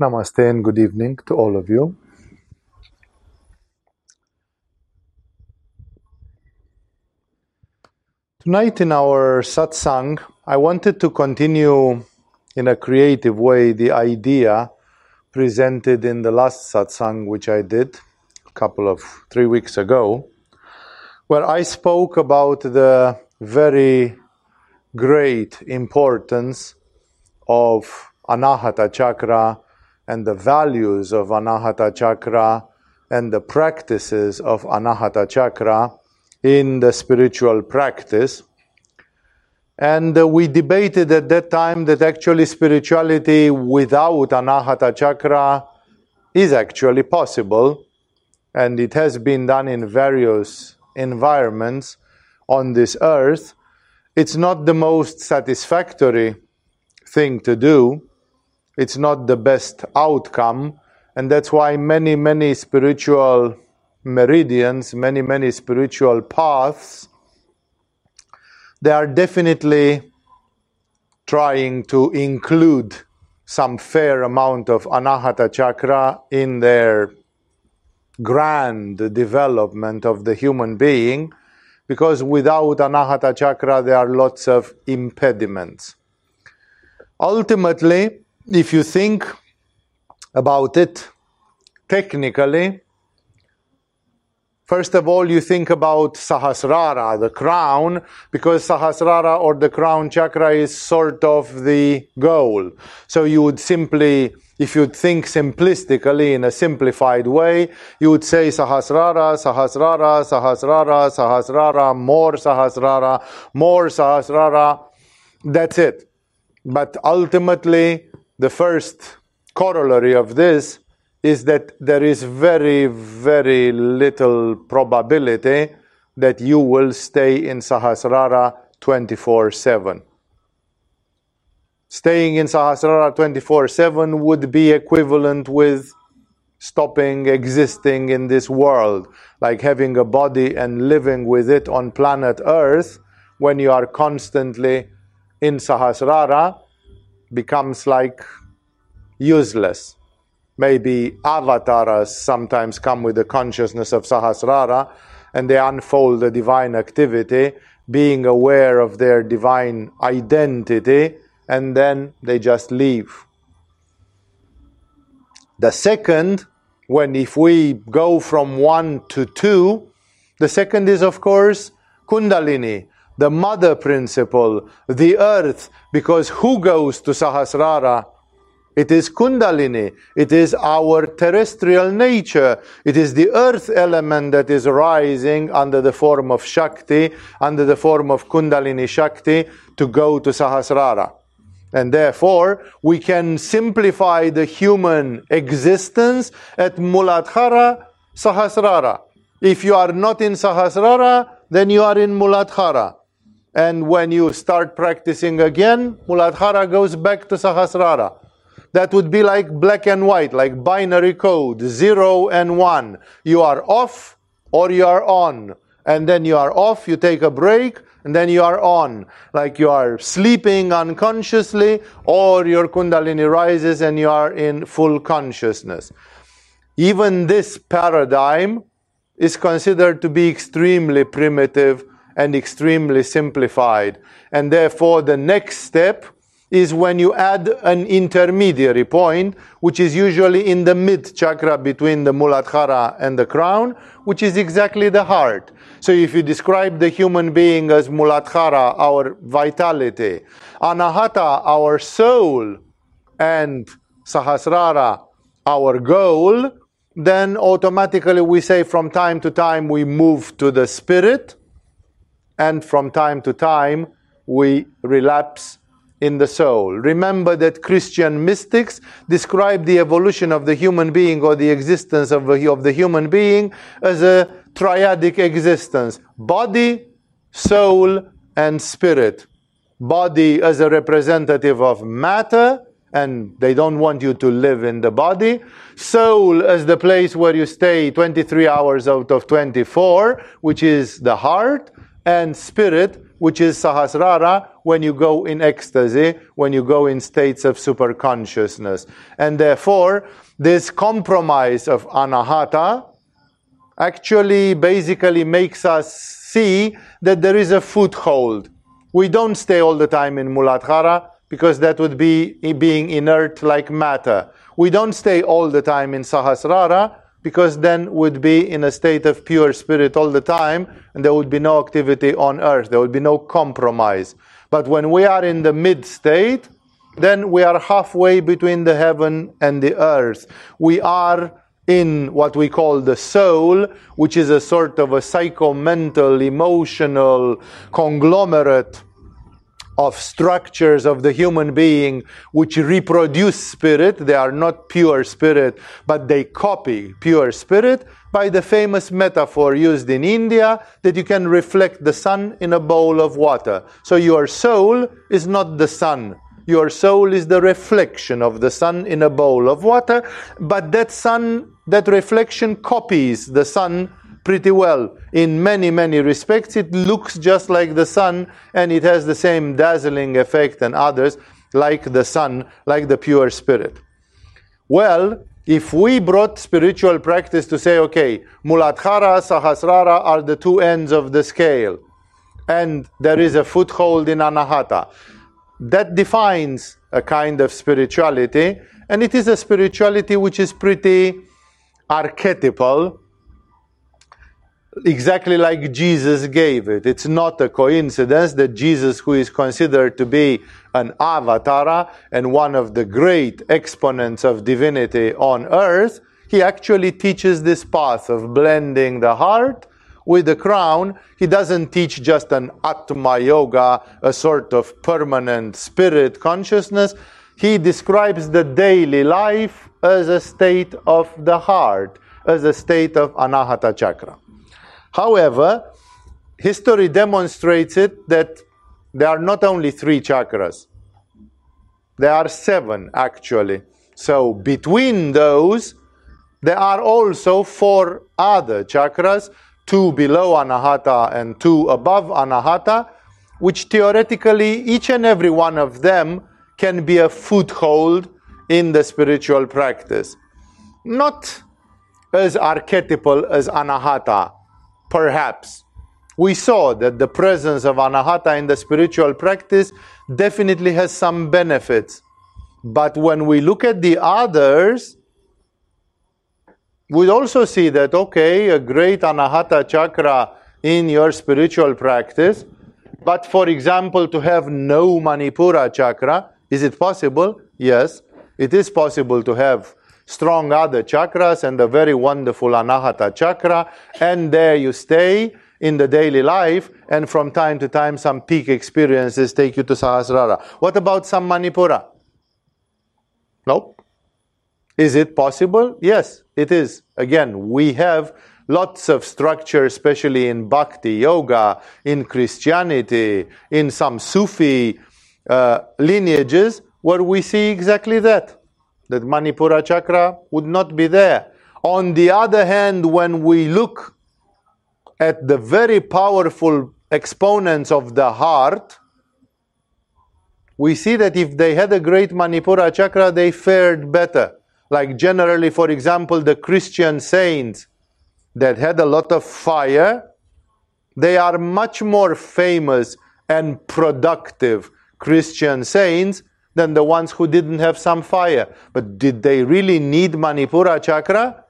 Namaste and good evening to all of you. Tonight in our satsang, I wanted to continue in a creative way the idea presented in the last satsang, which I did a couple of three weeks ago, where I spoke about the very great importance of Anahata Chakra and the values of Anahata Chakra and the practices of Anahata Chakra in the spiritual practice. And uh, we debated at that time that actually spirituality without Anahata Chakra is actually possible, and it has been done in various environments on this earth. It's not the most satisfactory thing to do, it's not the best outcome. And that's why many, many spiritual meridians, many, many spiritual paths, they are definitely trying to include some fair amount of anahata chakra in their grand development of the human being because without anahata chakra there are lots of impediments ultimately if you think about it technically, first of all, you think about Sahasrara, the crown, because Sahasrara or the crown chakra is sort of the goal. So you would simply, if you think simplistically in a simplified way, you would say Sahasrara, Sahasrara, Sahasrara, Sahasrara, more Sahasrara, more Sahasrara. That's it. But ultimately, the first corollary of this is that there is very, very little probability that you will stay in Sahasrara 24 7. Staying in Sahasrara 24 7 would be equivalent with stopping existing in this world, like having a body and living with it on planet Earth when you are constantly in Sahasrara becomes like useless. Maybe avatars sometimes come with the consciousness of Sahasrara and they unfold the divine activity, being aware of their divine identity, and then they just leave. The second, when if we go from one to two, the second is, of course, Kundalini, the mother principle, the earth, because who goes to Sahasrara? It is Kundalini. It is our terrestrial nature. It is the earth element that is rising under the form of Shakti, under the form of Kundalini Shakti, to go to Sahasrara. And therefore, we can simplify the human existence at Muladhara, Sahasrara. If you are not in Sahasrara, then you are in Muladhara. And when you start practicing again, Muladhara goes back to Sahasrara. That would be like black and white, like binary code, zero and one. You are off or you are on. And then you are off, you take a break, and then you are on. Like you are sleeping unconsciously, or your Kundalini rises and you are in full consciousness. Even this paradigm is considered to be extremely primitive and extremely simplified. And therefore, the next step is when you add an intermediary point, which is usually in the mid chakra between the Muladhara and the crown, which is exactly the heart. So if you describe the human being as Muladhara, our vitality, Anahata, our soul, and Sahasrara, our goal, then automatically we say from time to time we move to the spirit, and from time to time we relapse in the soul. Remember that Christian mystics describe the evolution of the human being or the existence of, of the human being as a triadic existence body, soul, and spirit. Body as a representative of matter, and they don't want you to live in the body. Soul as the place where you stay 23 hours out of 24, which is the heart and spirit which is Sahasrara when you go in ecstasy, when you go in states of superconsciousness. And therefore, this compromise of Anahata actually basically makes us see that there is a foothold. We don't stay all the time in Muladhara because that would be being inert like matter. We don't stay all the time in Sahasrara because then would be in a state of pure spirit all the time and there would be no activity on earth. There would be no compromise. But when we are in the mid state then we are halfway between the heaven and the earth. We are in what we call the soul which is a sort of a psychomental emotional conglomerate of structures of the human being which reproduce spirit. They are not pure spirit, but they copy pure spirit by the famous metaphor used in India that you can reflect the sun in a bowl of water. So your soul is not the sun. Your soul is the reflection of the sun in a bowl of water, but that sun, that reflection copies the sun pretty well. In many, many respects, it looks just like the sun and it has the same dazzling effect and others like the sun, like the pure spirit. Well, if we brought spiritual practice to say, okay, Muladhara, Sahasrara are the two ends of the scale, and there is a foothold in Anahata, that defines a kind of spirituality, and it is a spirituality which is pretty archetypal exactly like Jesus gave it. It's not a coincidence that Jesus, who is considered to be an avatara and one of the great exponents of divinity on earth, he actually teaches this path of blending the heart with the crown. He doesn't teach just an Atma Yoga, a sort of permanent spirit consciousness. He describes the daily life as a state of the heart, as a state of Anahata Chakra. However, history demonstrates that there are not only three chakras, there are seven actually. So between those, there are also four other chakras, two below Anahata and two above Anahata, which theoretically each and every one of them can be a foothold in the spiritual practice. Not as archetypal as Anahata, Perhaps. We saw that the presence of anahata in the spiritual practice definitely has some benefits. But when we look at the others, we also see that, okay, a great anahata chakra in your spiritual practice, but for example, to have no Manipura chakra, is it possible? Yes, it is possible to have strong other chakras and the very wonderful anahata chakra, and there you stay in the daily life, and from time to time, some peak experiences take you to Sahasrara. What about some Manipura? Nope. Is it possible? Yes, it is. Again, we have lots of structure, especially in bhakti yoga, in Christianity, in some Sufi uh, lineages, where we see exactly that that Manipura chakra would not be there. On the other hand, when we look at the very powerful exponents of the heart, we see that if they had a great Manipura chakra, they fared better. Like generally, for example, the Christian saints that had a lot of fire, they are much more famous and productive Christian saints than the ones who didn't have some fire. But did they really need Manipura chakra?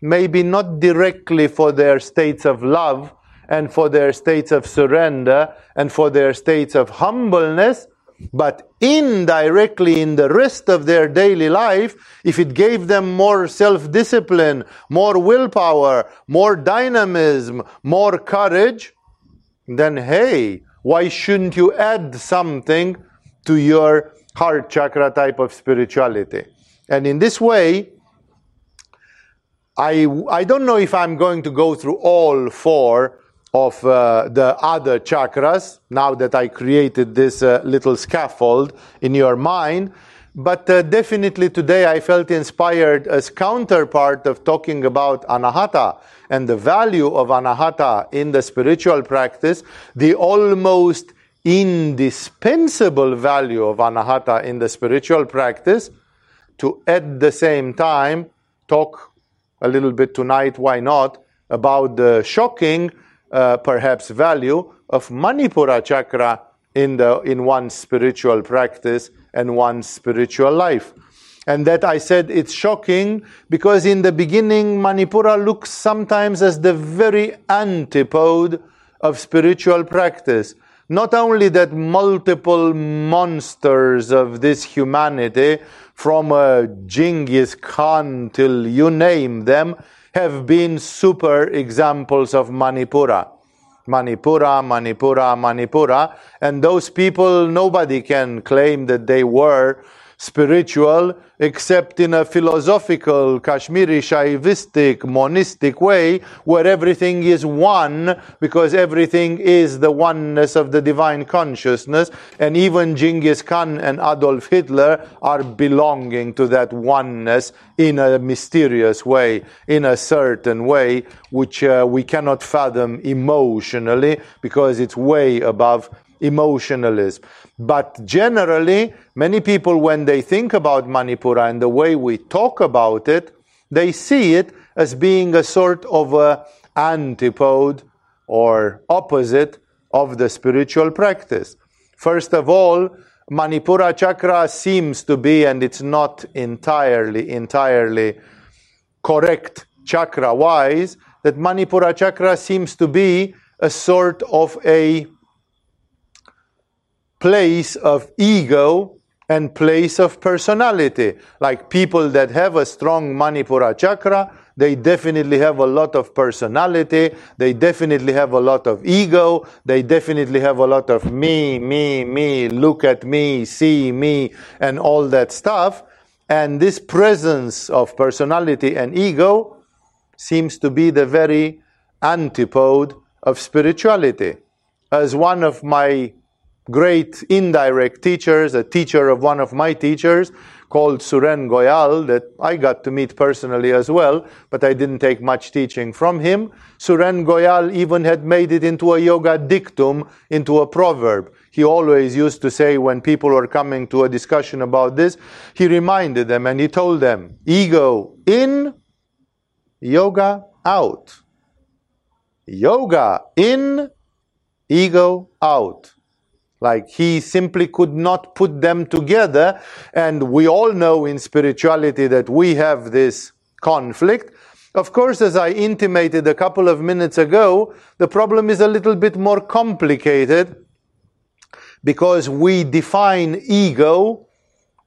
Maybe not directly for their states of love and for their states of surrender and for their states of humbleness, but indirectly in the rest of their daily life, if it gave them more self discipline, more willpower, more dynamism, more courage, then hey, why shouldn't you add something to your heart chakra type of spirituality. And in this way, I, I don't know if I'm going to go through all four of uh, the other chakras now that I created this uh, little scaffold in your mind, But uh, definitely today I felt inspired as counterpart of talking about anahata and the value of anahata in the spiritual practice, the almost indispensable value of anahata in the spiritual practice, to at the same time talk a little bit tonight, why not, about the shocking, uh, perhaps, value of Manipura chakra in, the, in one's spiritual practice and one's spiritual life. And that I said it's shocking because in the beginning, Manipura looks sometimes as the very antipode of spiritual practice. Not only that multiple monsters of this humanity, from uh, Genghis Khan till you name them, have been super examples of Manipura. Manipura, Manipura, Manipura. And those people, nobody can claim that they were spiritual except in a philosophical, Kashmiri, Shaivistic, monistic way where everything is one because everything is the oneness of the divine consciousness. And even Genghis Khan and Adolf Hitler are belonging to that oneness in a mysterious way, in a certain way, which uh, we cannot fathom emotionally because it's way above emotionalism. But generally, many people, when they think about Manipura and the way we talk about it, they see it as being a sort of a antipode or opposite of the spiritual practice. First of all, Manipura chakra seems to be, and it's not entirely, entirely correct chakra wise, that Manipura chakra seems to be a sort of a place of ego and place of personality. Like people that have a strong Manipura chakra, they definitely have a lot of personality, they definitely have a lot of ego, they definitely have a lot of me, me, me, look at me, see me, and all that stuff. And this presence of personality and ego seems to be the very antipode of spirituality. As one of my great indirect teachers, a teacher of one of my teachers called Suren Goyal that I got to meet personally as well, but I didn't take much teaching from him. Suren Goyal even had made it into a yoga dictum, into a proverb. He always used to say when people were coming to a discussion about this, he reminded them and he told them, ego in, yoga out. Yoga in, ego out. Like he simply could not put them together. And we all know in spirituality that we have this conflict. Of course, as I intimated a couple of minutes ago, the problem is a little bit more complicated because we define ego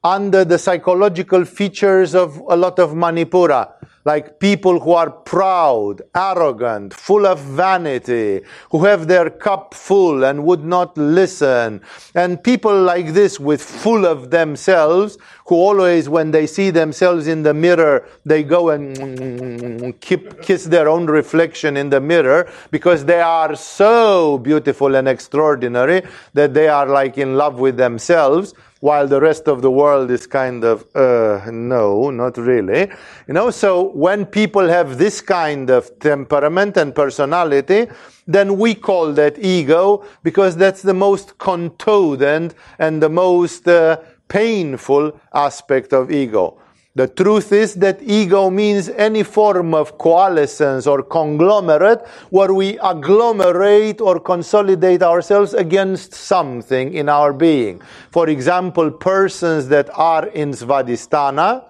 under the psychological features of a lot of Manipura like people who are proud, arrogant, full of vanity, who have their cup full and would not listen. And people like this with full of themselves, who always, when they see themselves in the mirror, they go and keep, kiss their own reflection in the mirror because they are so beautiful and extraordinary that they are like in love with themselves while the rest of the world is kind of, uh, no, not really. You know, so when people have this kind of temperament and personality, then we call that ego because that's the most contouded and the most uh, painful aspect of ego. The truth is that ego means any form of coalescence or conglomerate where we agglomerate or consolidate ourselves against something in our being. For example, persons that are in Svadhisthana,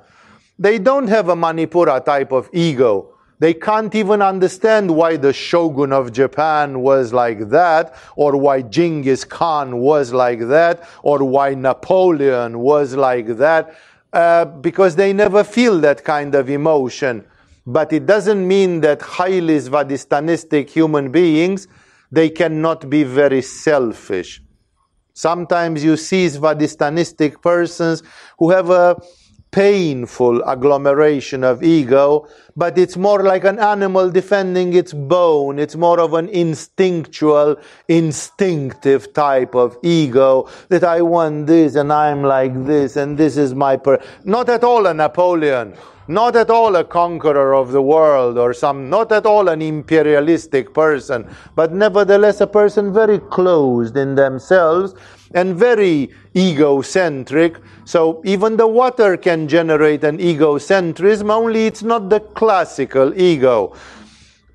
they don't have a Manipura type of ego. They can't even understand why the shogun of Japan was like that, or why Genghis Khan was like that, or why Napoleon was like that uh, because they never feel that kind of emotion. But it doesn't mean that highly svadhishthanistic human beings, they cannot be very selfish. Sometimes you see svadhishthanistic persons who have a painful agglomeration of ego, but it's more like an animal defending its bone. It's more of an instinctual, instinctive type of ego that I want this and I'm like this and this is my per. Not at all a Napoleon. Not at all a conqueror of the world or some, not at all an imperialistic person, but nevertheless a person very closed in themselves and very egocentric. So even the water can generate an egocentrism, only it's not the classical ego.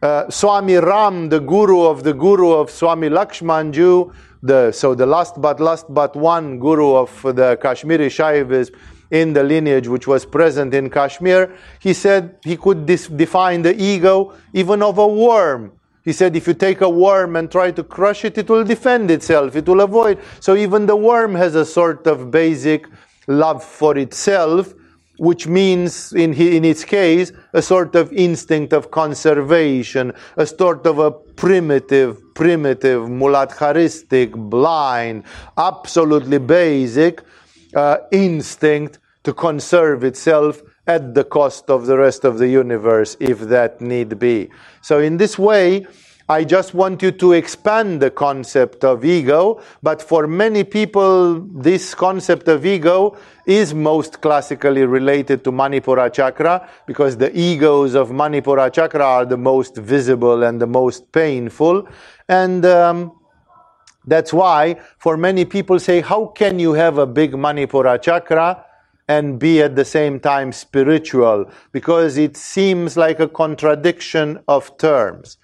Uh, Swami Ram, the guru of the guru of Swami Lakshmanjoo, the, so the last but last but one guru of the Kashmiri Shaivism in the lineage which was present in Kashmir, he said he could dis- define the ego even of a worm. He said, if you take a worm and try to crush it, it will defend itself, it will avoid. So even the worm has a sort of basic love for itself, which means, in, in its case, a sort of instinct of conservation, a sort of a primitive, primitive, muladharistic, blind, absolutely basic uh, instinct to conserve itself at the cost of the rest of the universe, if that need be. So, in this way, I just want you to expand the concept of ego, but for many people, this concept of ego is most classically related to Manipura chakra because the egos of Manipura chakra are the most visible and the most painful. And um, that's why, for many people, say, How can you have a big Manipura chakra? And be at the same time spiritual because it seems like a contradiction of terms.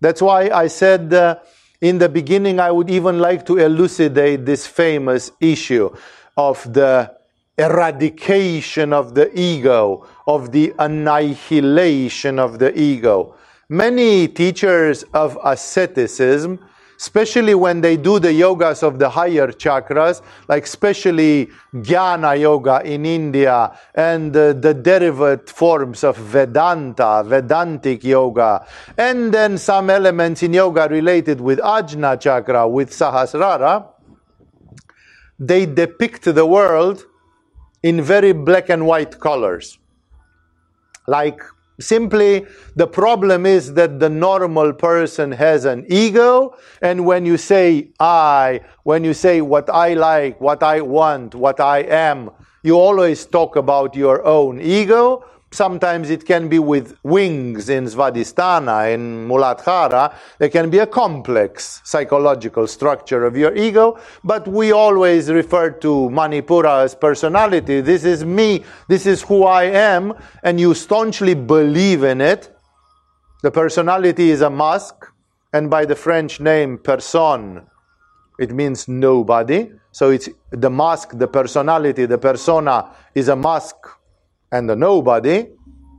That's why I said uh, in the beginning I would even like to elucidate this famous issue of the eradication of the ego, of the annihilation of the ego. Many teachers of asceticism especially when they do the yogas of the higher chakras, like especially Jnana Yoga in India and uh, the derivative forms of Vedanta, Vedantic Yoga, and then some elements in yoga related with Ajna Chakra, with Sahasrara, they depict the world in very black and white colors. Like Simply, the problem is that the normal person has an ego, and when you say I, when you say what I like, what I want, what I am, you always talk about your own ego, Sometimes it can be with wings in Svadhisthana, in Muladhara. There can be a complex psychological structure of your ego, but we always refer to Manipura as personality. This is me, this is who I am, and you staunchly believe in it. The personality is a mask, and by the French name person, it means nobody. So it's the mask, the personality, the persona is a mask and nobody,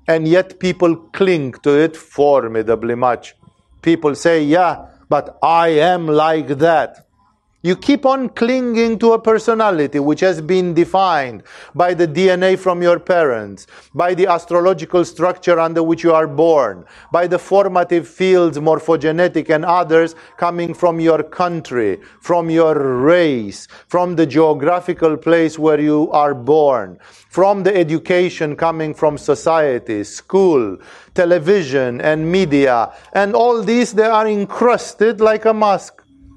and yet people cling to it formidably much. People say, Yeah, but I am like that. You keep on clinging to a personality which has been defined by the DNA from your parents, by the astrological structure under which you are born, by the formative fields, morphogenetic and others coming from your country, from your race, from the geographical place where you are born, from the education coming from society, school, television, and media. And all these, they are encrusted like a mask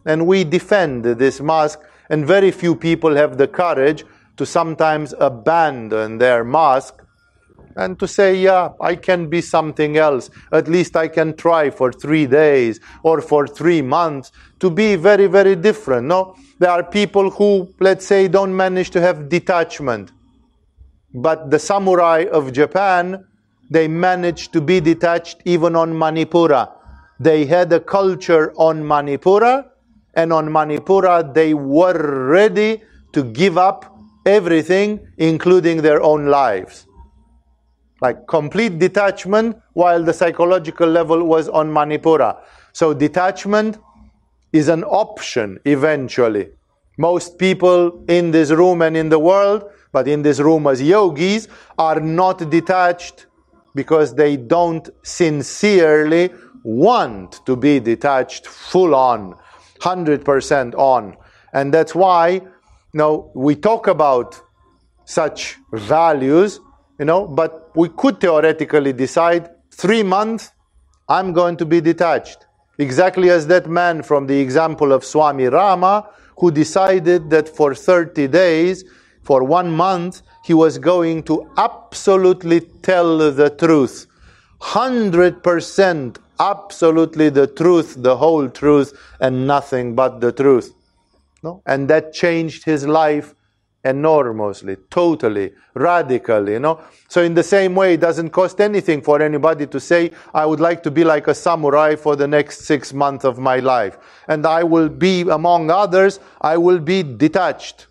and we defend this mask, and very few people have the courage to sometimes abandon their mask and to say, yeah, I can be something else. At least I can try for three days or for three months to be very, very different. No, there are people who, let's say, don't manage to have detachment. But the samurai of Japan, they managed to be detached even on Manipura. They had a culture on Manipura and on Manipura, they were ready to give up everything, including their own lives. Like complete detachment, while the psychological level was on Manipura. So, detachment is an option eventually. Most people in this room and in the world, but in this room as yogis, are not detached because they don't sincerely want to be detached full on 100% on. And that's why you know, we talk about such values, you know, but we could theoretically decide three months, I'm going to be detached. Exactly as that man from the example of Swami Rama, who decided that for 30 days, for one month, he was going to absolutely tell the truth. 100% absolutely the truth, the whole truth, and nothing but the truth. No? And that changed his life enormously, totally, radically, you know. So in the same way, it doesn't cost anything for anybody to say, I would like to be like a samurai for the next six months of my life. And I will be, among others, I will be detached.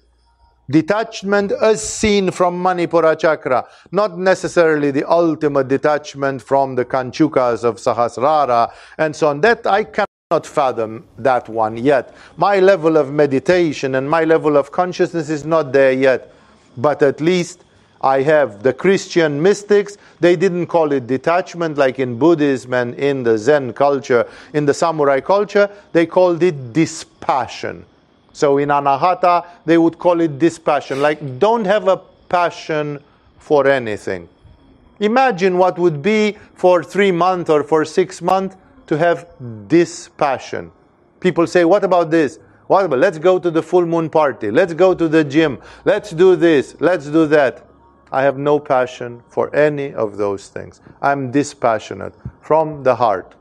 Detachment as seen from Manipura chakra, not necessarily the ultimate detachment from the Kanchukas of Sahasrara and so on. That I cannot fathom that one yet. My level of meditation and my level of consciousness is not there yet. But at least I have the Christian mystics, they didn't call it detachment like in Buddhism and in the Zen culture, in the samurai culture, they called it dispassion. So in Anahata, they would call it dispassion, like don't have a passion for anything. Imagine what would be for three months or for six months to have this passion. People say, What about this? What about let's go to the full moon party, let's go to the gym, let's do this, let's do that. I have no passion for any of those things. I'm dispassionate from the heart.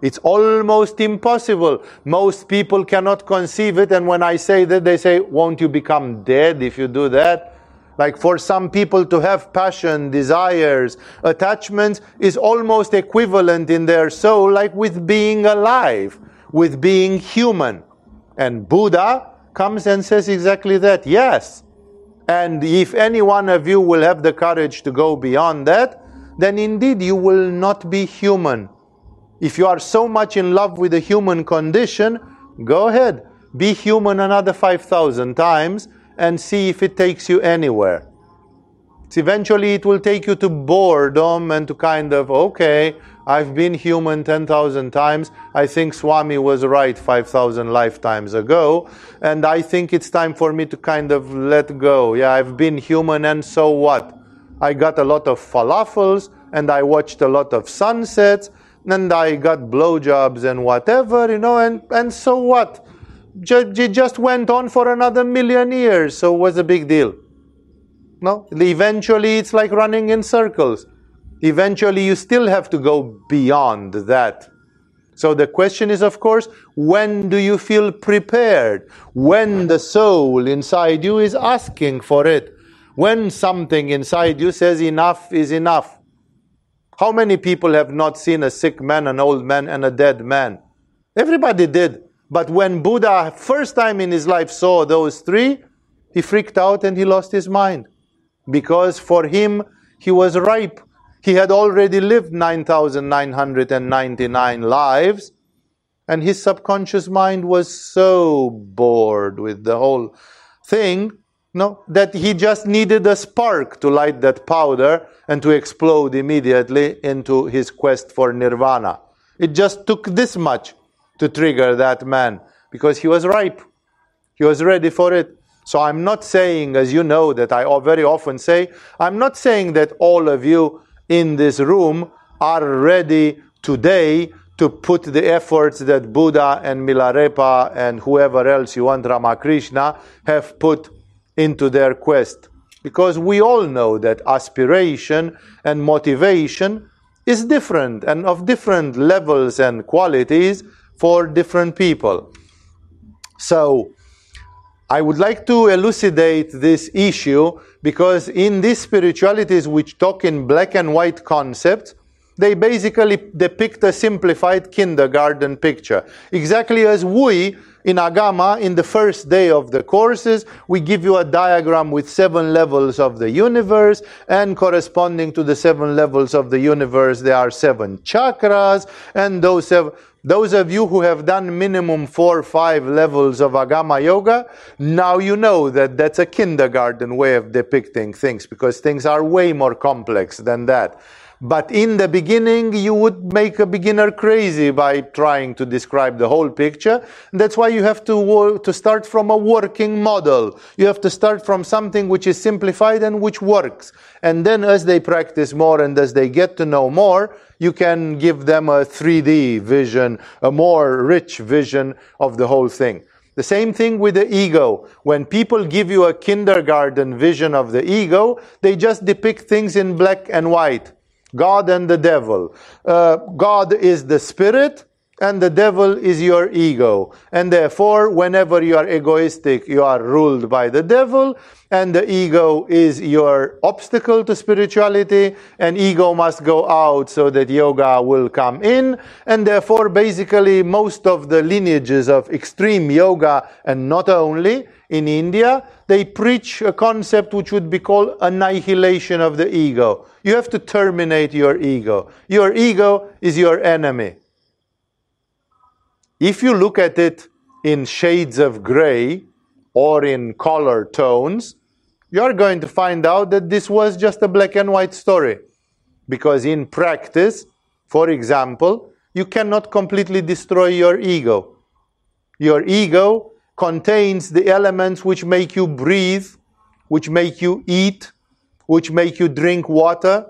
It's almost impossible. Most people cannot conceive it, and when I say that, they say, Won't you become dead if you do that? Like for some people to have passion, desires, attachments is almost equivalent in their soul, like with being alive, with being human. And Buddha comes and says exactly that. Yes. And if any one of you will have the courage to go beyond that, then indeed you will not be human. If you are so much in love with the human condition, go ahead. Be human another 5,000 times and see if it takes you anywhere. So eventually, it will take you to boredom and to kind of, okay, I've been human 10,000 times. I think Swami was right 5,000 lifetimes ago. And I think it's time for me to kind of let go. Yeah, I've been human, and so what? I got a lot of falafels, and I watched a lot of sunsets, and I got blowjobs and whatever, you know, and, and so what? it just went on for another million years, so what's the big deal? No, eventually it's like running in circles. Eventually you still have to go beyond that. So the question is, of course, when do you feel prepared? When the soul inside you is asking for it. When something inside you says enough is enough. How many people have not seen a sick man, an old man, and a dead man? Everybody did. But when Buddha first time in his life saw those three, he freaked out and he lost his mind. Because for him, he was ripe. He had already lived 9,999 lives, and his subconscious mind was so bored with the whole thing no, that he just needed a spark to light that powder and to explode immediately into his quest for nirvana. It just took this much to trigger that man because he was ripe. He was ready for it. So I'm not saying, as you know, that I very often say, I'm not saying that all of you in this room are ready today to put the efforts that Buddha and Milarepa and whoever else you want, Ramakrishna, have put into their quest. Because we all know that aspiration and motivation is different and of different levels and qualities for different people. So, I would like to elucidate this issue because in these spiritualities which talk in black and white concepts, they basically depict a simplified kindergarten picture. Exactly as we in Agama, in the first day of the courses, we give you a diagram with seven levels of the universe, and corresponding to the seven levels of the universe, there are seven chakras, and those seven. Those of you who have done minimum four or five levels of Agama Yoga, now you know that that's a kindergarten way of depicting things because things are way more complex than that. But in the beginning, you would make a beginner crazy by trying to describe the whole picture. That's why you have to, to start from a working model. You have to start from something which is simplified and which works. And then as they practice more and as they get to know more, you can give them a 3D vision, a more rich vision of the whole thing. The same thing with the ego. When people give you a kindergarten vision of the ego, they just depict things in black and white. God and the devil. Uh, God is the spirit, and the devil is your ego. And therefore, whenever you are egoistic, you are ruled by the devil, and the ego is your obstacle to spirituality, and ego must go out so that yoga will come in. And therefore, basically, most of the lineages of extreme yoga, and not only in India, they preach a concept which would be called annihilation of the ego. You have to terminate your ego. Your ego is your enemy. If you look at it in shades of gray or in color tones, you're going to find out that this was just a black and white story. Because in practice, for example, you cannot completely destroy your ego. Your ego contains the elements which make you breathe, which make you eat, which make you drink water,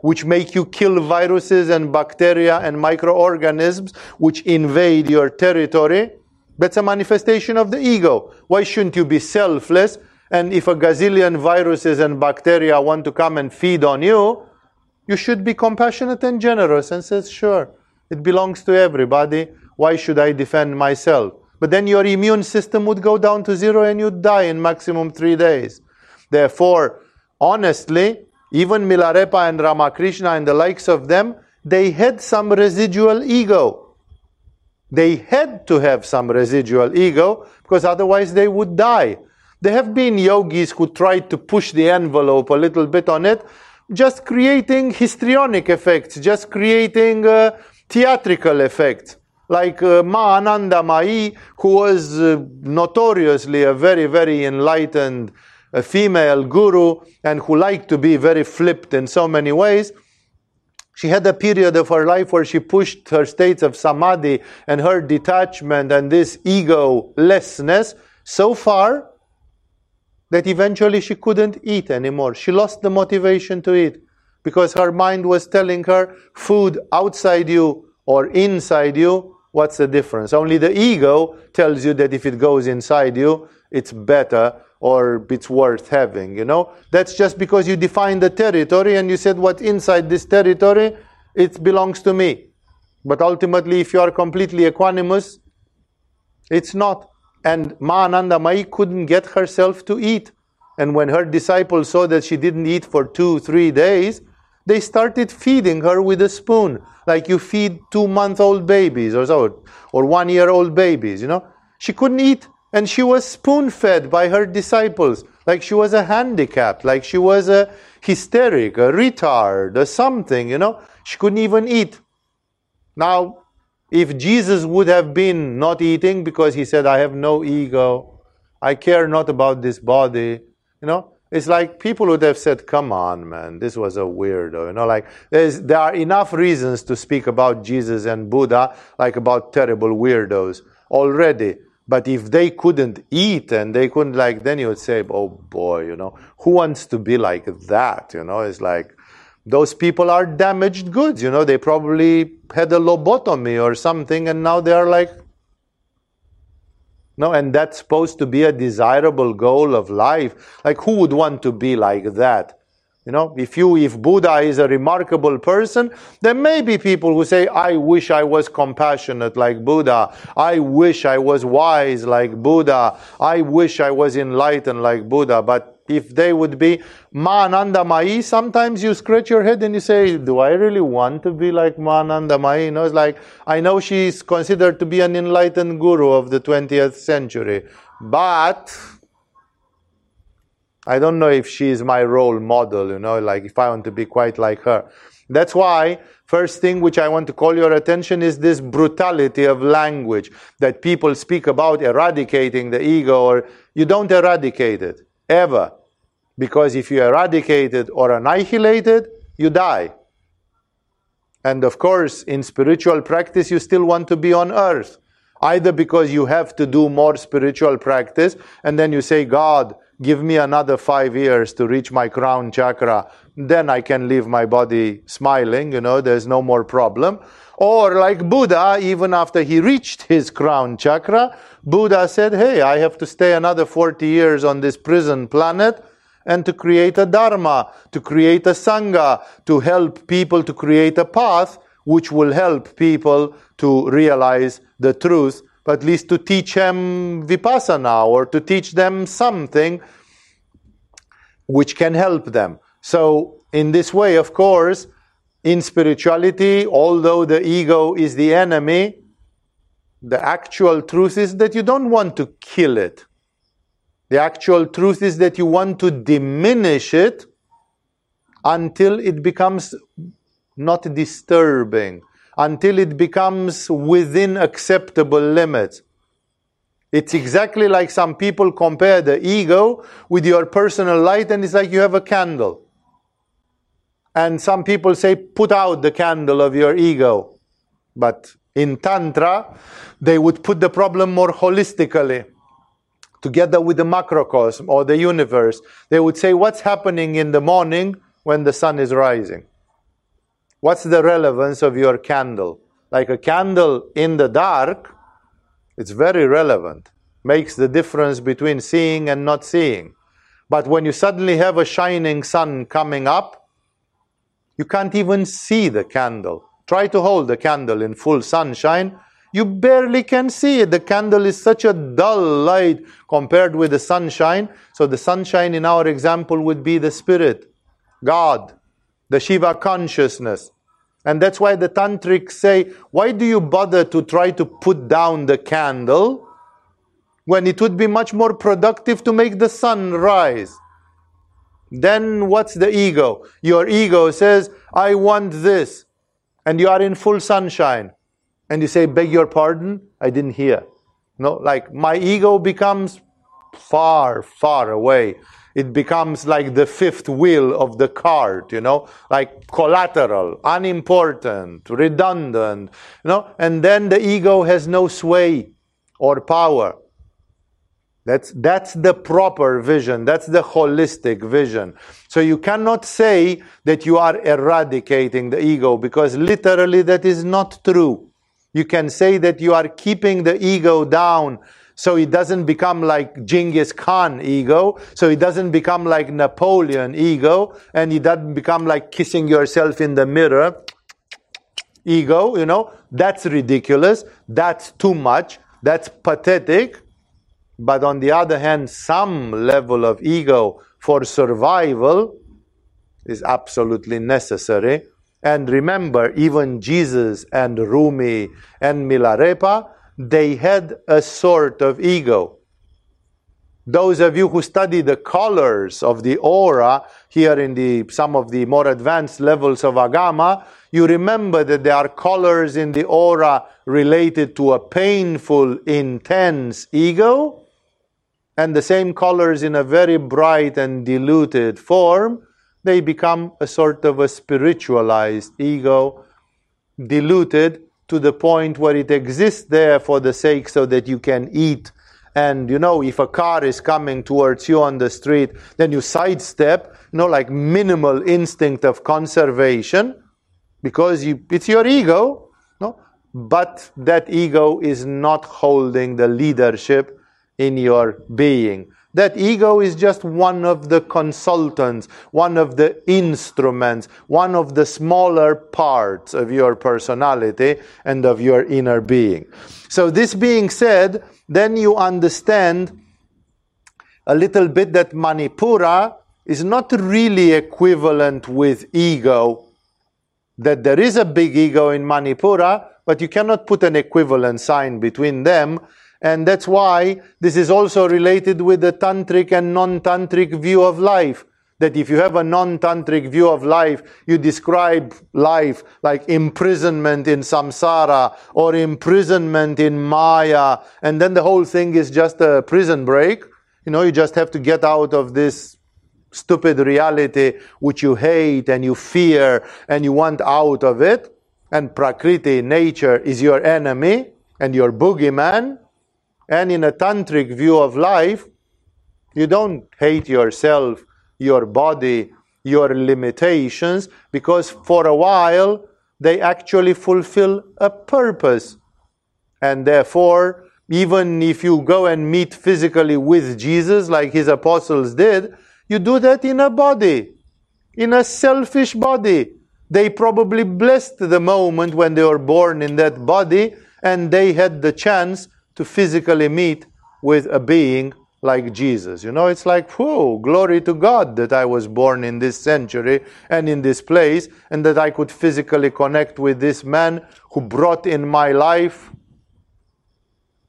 which make you kill viruses and bacteria and microorganisms which invade your territory. That's a manifestation of the ego. Why shouldn't you be selfless and if a gazillion viruses and bacteria want to come and feed on you, you should be compassionate and generous and says, sure, it belongs to everybody. Why should I defend myself? But then your immune system would go down to zero and you'd die in maximum three days. Therefore, honestly, even Milarepa and Ramakrishna and the likes of them, they had some residual ego. They had to have some residual ego because otherwise they would die. There have been yogis who tried to push the envelope a little bit on it, just creating histrionic effects, just creating uh, theatrical effects. Like uh, Ma Anandamayi, who was uh, notoriously a very, very enlightened uh, female guru and who liked to be very flipped in so many ways. She had a period of her life where she pushed her states of samadhi and her detachment and this ego-lessness so far that eventually she couldn't eat anymore. She lost the motivation to eat because her mind was telling her food outside you or inside you, what's the difference? Only the ego tells you that if it goes inside you, it's better or it's worth having, you know? That's just because you define the territory and you said what's inside this territory, it belongs to me. But ultimately, if you are completely equanimous, it's not. And Ma Anandamayi couldn't get herself to eat. And when her disciples saw that she didn't eat for two, three days, they started feeding her with a spoon, like you feed two month old babies or so, or one year old babies, you know. She couldn't eat, and she was spoon fed by her disciples, like she was a handicap, like she was a hysteric, a retard, or something, you know. She couldn't even eat. Now, if Jesus would have been not eating because he said, I have no ego, I care not about this body, you know, it's like people would have said, Come on, man, this was a weirdo. You know, like there are enough reasons to speak about Jesus and Buddha, like about terrible weirdos already. But if they couldn't eat and they couldn't, like, then you would say, Oh boy, you know, who wants to be like that? You know, it's like, those people are damaged goods. You know, they probably had a lobotomy or something, and now they are like, no, and that's supposed to be a desirable goal of life. Like, who would want to be like that? You know, if you, if Buddha is a remarkable person, there may be people who say, I wish I was compassionate like Buddha. I wish I was wise like Buddha. I wish I was enlightened like Buddha. But if they would be Ma Anandamayi, sometimes you scratch your head and you say, Do I really want to be like Ma Anandamayi? You know, it's like, I know she's considered to be an enlightened guru of the 20th century, but I don't know if she is my role model, you know, like if I want to be quite like her. That's why, first thing which I want to call your attention is this brutality of language that people speak about eradicating the ego, or you don't eradicate it, ever. Because if you eradicate it or annihilate it, you die. And of course, in spiritual practice, you still want to be on earth. Either because you have to do more spiritual practice, and then you say, God, give me another five years to reach my crown chakra, then I can leave my body smiling, you know, there's no more problem. Or like Buddha, even after he reached his crown chakra, Buddha said, Hey, I have to stay another 40 years on this prison planet and to create a dharma, to create a sangha, to help people to create a path which will help people to realize the truth, but at least to teach them vipassana or to teach them something which can help them. So, in this way, of course, in spirituality, although the ego is the enemy, the actual truth is that you don't want to kill it. The actual truth is that you want to diminish it until it becomes not disturbing, until it becomes within acceptable limits. It's exactly like some people compare the ego with your personal light, and it's like you have a candle. And some people say, put out the candle of your ego. But in Tantra, they would put the problem more holistically together with the macrocosm or the universe. They would say, What's happening in the morning when the sun is rising? What's the relevance of your candle? Like a candle in the dark, it's very relevant, makes the difference between seeing and not seeing. But when you suddenly have a shining sun coming up, you can't even see the candle. Try to hold the candle in full sunshine, you barely can see it. The candle is such a dull light compared with the sunshine. So, the sunshine in our example would be the Spirit, God, the Shiva consciousness. And that's why the tantrics say, why do you bother to try to put down the candle when it would be much more productive to make the sun rise? Then what's the ego? Your ego says, I want this. And you are in full sunshine and you say, beg your pardon, I didn't hear. No, like my ego becomes far, far away. It becomes like the fifth wheel of the cart, you know, like collateral, unimportant, redundant, you know, and then the ego has no sway or power. That's, that's the proper vision. That's the holistic vision. So you cannot say that you are eradicating the ego because literally that is not true. You can say that you are keeping the ego down so it doesn't become like Genghis Khan ego, so it doesn't become like Napoleon ego, and it doesn't become like kissing yourself in the mirror ego, you know. That's ridiculous. That's too much. That's pathetic. But on the other hand, some level of ego for survival is absolutely necessary and remember, even Jesus and Rumi and Milarepa, they had a sort of ego. Those of you who study the colors of the aura here in the some of the more advanced levels of agama, you remember that there are colors in the aura related to a painful, intense ego, and the same colors in a very bright and diluted form they become a sort of a spiritualized ego, diluted to the point where it exists there for the sake so that you can eat. And you know, if a car is coming towards you on the street, then you sidestep, you know, like minimal instinct of conservation, because you, it's your ego, no? But that ego is not holding the leadership in your being. That ego is just one of the consultants, one of the instruments, one of the smaller parts of your personality and of your inner being. So, this being said, then you understand a little bit that Manipura is not really equivalent with ego, that there is a big ego in Manipura, but you cannot put an equivalent sign between them and that's why this is also related with the tantric and non tantric view of life. That if you have a non tantric view of life, you describe life like imprisonment in samsara or imprisonment in maya, and then the whole thing is just a prison break. You know, you just have to get out of this stupid reality which you hate and you fear and you want out of it. and Prakriti, nature, is your enemy and your boogeyman, and in a tantric view of life, you don't hate yourself, your body, your limitations, because for a while they actually fulfill a purpose. And therefore, even if you go and meet physically with Jesus, like his apostles did, you do that in a body, in a selfish body. They probably blessed the moment when they were born in that body and they had the chance to physically meet with a being like Jesus. You know, it's like, whoa, glory to God that I was born in this century and in this place, and that I could physically connect with this man who brought in my life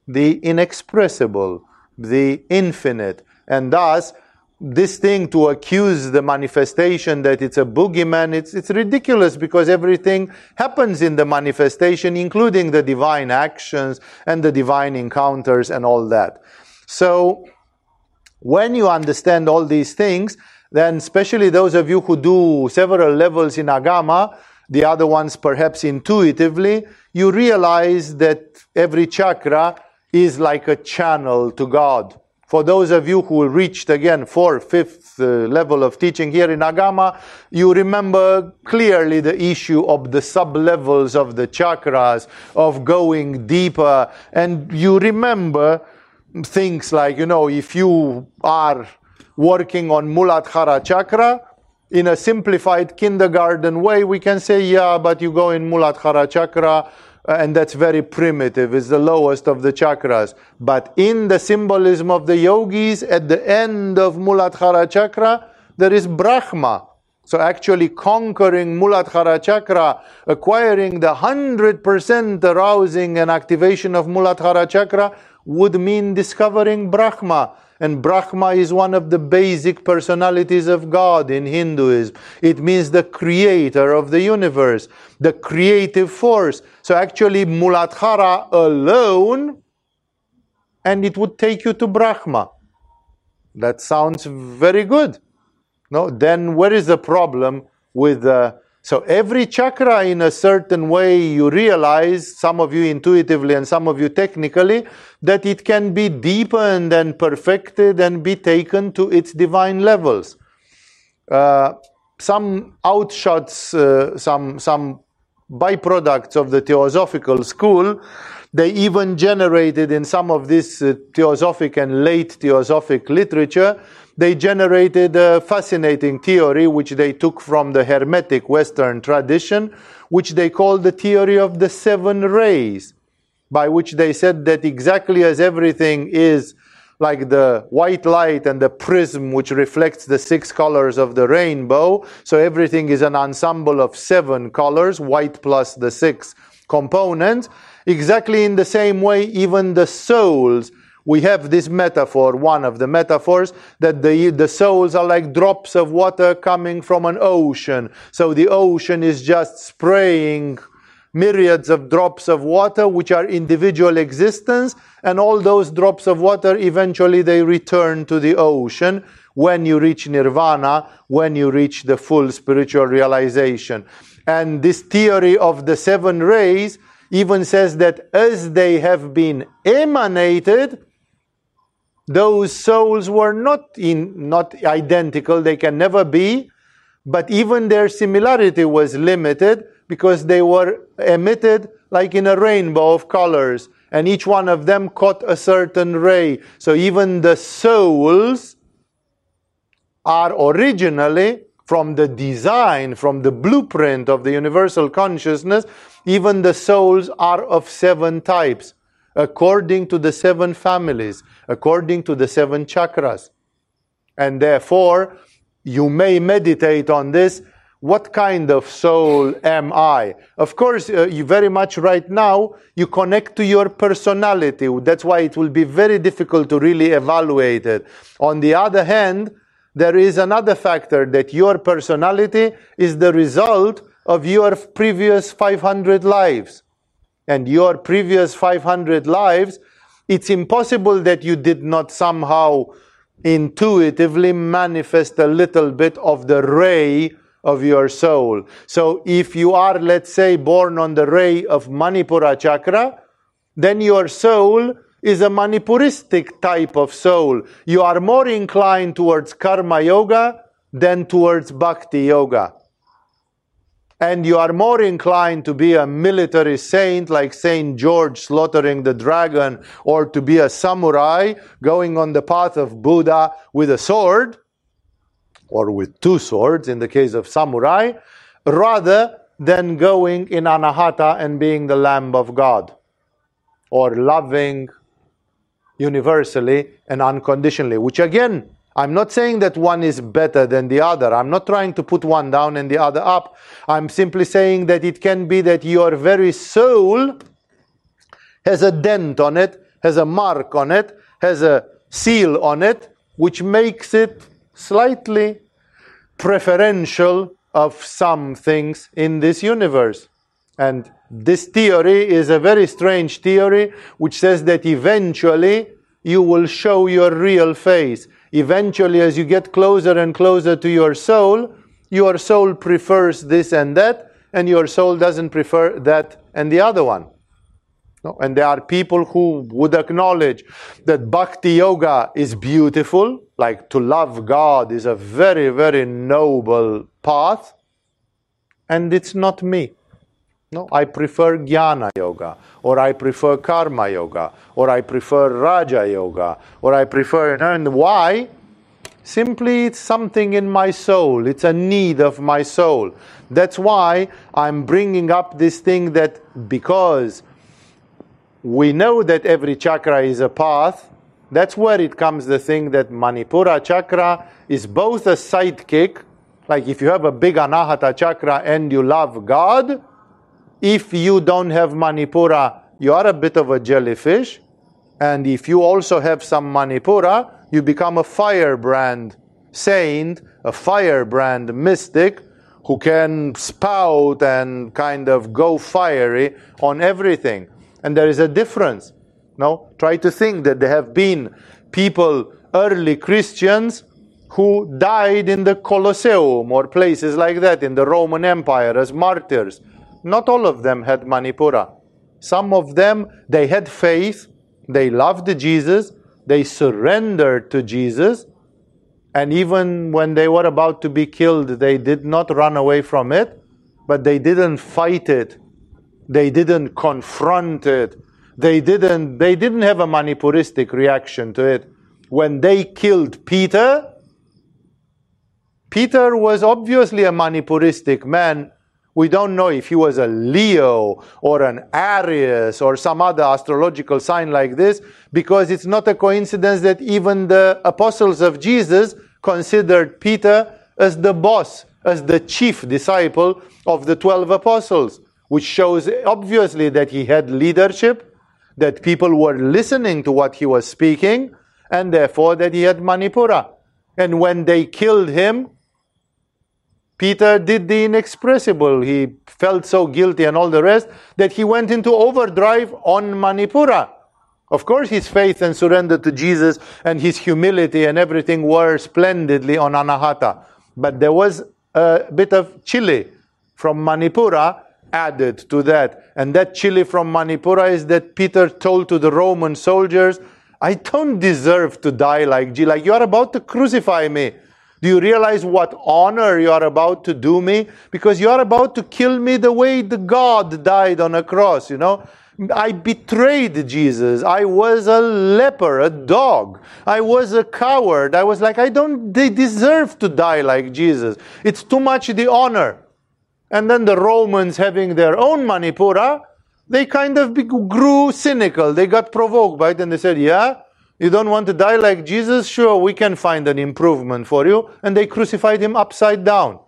the inexpressible, the infinite. And thus, this thing to accuse the manifestation that it's a boogeyman, it's, it's ridiculous because everything happens in the manifestation, including the divine actions and the divine encounters and all that. So, when you understand all these things, then especially those of you who do several levels in Agama, the other ones perhaps intuitively, you realize that every chakra is like a channel to God. For those of you who reached again fourth, fifth uh, level of teaching here in Agama, you remember clearly the issue of the sub levels of the chakras, of going deeper, and you remember things like, you know, if you are working on Muladhara chakra, in a simplified kindergarten way, we can say, yeah, but you go in Muladhara chakra, Uh, and that's very primitive. It's the lowest of the chakras. But in the symbolism of the yogis, at the end of Muladhara chakra, there is Brahma. So actually conquering Muladhara chakra, acquiring the 100% arousing and activation of Muladhara chakra would mean discovering Brahma. And Brahma is one of the basic personalities of God in Hinduism. It means the creator of the universe, the creative force. So actually, Muladhara alone, and it would take you to Brahma. That sounds very good. No, then where is the problem with the so every chakra, in a certain way, you realize, some of you intuitively and some of you technically, that it can be deepened and perfected and be taken to its divine levels. Uh, some outshots, uh, some some byproducts of the theosophical school, they even generated in some of this uh, theosophic and late theosophic literature they generated a fascinating theory which they took from the Hermetic Western tradition, which they called the theory of the seven rays, by which they said that exactly as everything is like the white light and the prism which reflects the six colors of the rainbow, so everything is an ensemble of seven colors, white plus the six components. Exactly in the same way, even the souls we have this metaphor, one of the metaphors, that the, the souls are like drops of water coming from an ocean. So the ocean is just spraying myriads of drops of water which are individual existence and all those drops of water eventually they return to the ocean when you reach nirvana when you reach the full spiritual realization and this theory of the seven rays even says that as they have been emanated those souls were not in not identical they can never be but even their similarity was limited because they were emitted like in a rainbow of colors and each one of them caught a certain ray. So even the souls are originally from the design from the blueprint of the universal consciousness. Even the souls are of seven types according to the seven families, according to the seven chakras. And therefore, you may meditate on this. What kind of soul am I? Of course, uh, you very much right now, you connect to your personality. That's why it will be very difficult to really evaluate it. On the other hand, there is another factor that your personality is the result of your previous 500 lives and your previous 500 lives, it's impossible that you did not somehow intuitively manifest a little bit of the ray of your soul. So if you are, let's say, born on the ray of Manipura chakra, then your soul is a Manipuristic type of soul. You are more inclined towards karma yoga than towards bhakti yoga. And you are more inclined to be a military saint like Saint George slaughtering the dragon, or to be a samurai going on the path of Buddha with a sword, or with two swords in the case of samurai, rather than going in anahata and being the Lamb of God, or loving universally and unconditionally, which again, I'm not saying that one is better than the other. I'm not trying to put one down and the other up. I'm simply saying that it can be that your very soul has a dent on it, has a mark on it, has a seal on it, which makes it slightly preferential of some things in this universe. And this theory is a very strange theory which says that eventually you will show your real face. Eventually, as you get closer and closer to your soul, your soul prefers this and that, and your soul doesn't prefer that and the other one. No? And there are people who would acknowledge that bhakti yoga is beautiful, like to love God is a very, very noble path, and it's not me. No, I prefer jnana yoga, or I prefer karma yoga, or I prefer raja yoga, or I prefer. And why? Simply, it's something in my soul. It's a need of my soul. That's why I'm bringing up this thing that because we know that every chakra is a path, that's where it comes the thing that Manipura chakra is both a sidekick, like if you have a big Anahata chakra and you love God, if you don't have Manipura, you are a bit of a jellyfish. And if you also have some Manipura, you become a firebrand saint, a firebrand mystic who can spout and kind of go fiery on everything. And there is a difference. No? Try to think that there have been people, early Christians, who died in the Colosseum or places like that in the Roman Empire as martyrs not all of them had Manipura. Some of them, they had faith, they loved Jesus, they surrendered to Jesus, and even when they were about to be killed, they did not run away from it, but they didn't fight it. They didn't confront it. They didn't, they didn't have a Manipuristic reaction to it. When they killed Peter, Peter was obviously a Manipuristic man we don't know if he was a Leo or an Aries or some other astrological sign like this, because it's not a coincidence that even the apostles of Jesus considered Peter as the boss, as the chief disciple of the 12 apostles, which shows obviously that he had leadership, that people were listening to what he was speaking, and therefore that he had Manipura. And when they killed him, Peter did the inexpressible. He felt so guilty and all the rest that he went into overdrive on Manipura. Of course, his faith and surrender to Jesus and his humility and everything were splendidly on Anahata. But there was a bit of chili from Manipura added to that. And that chili from Manipura is that Peter told to the Roman soldiers, I don't deserve to die like G. Like you are about to crucify me. Do you realize what honor you are about to do me? Because you are about to kill me the way the God died on a cross, you know? I betrayed Jesus. I was a leper, a dog. I was a coward. I was like, I don't they deserve to die like Jesus. It's too much the honor. And then the Romans having their own Manipura, they kind of grew cynical. They got provoked by it and they said, Yeah, you don't want to die like Jesus? Sure, we can find an improvement for you. And they crucified him upside down,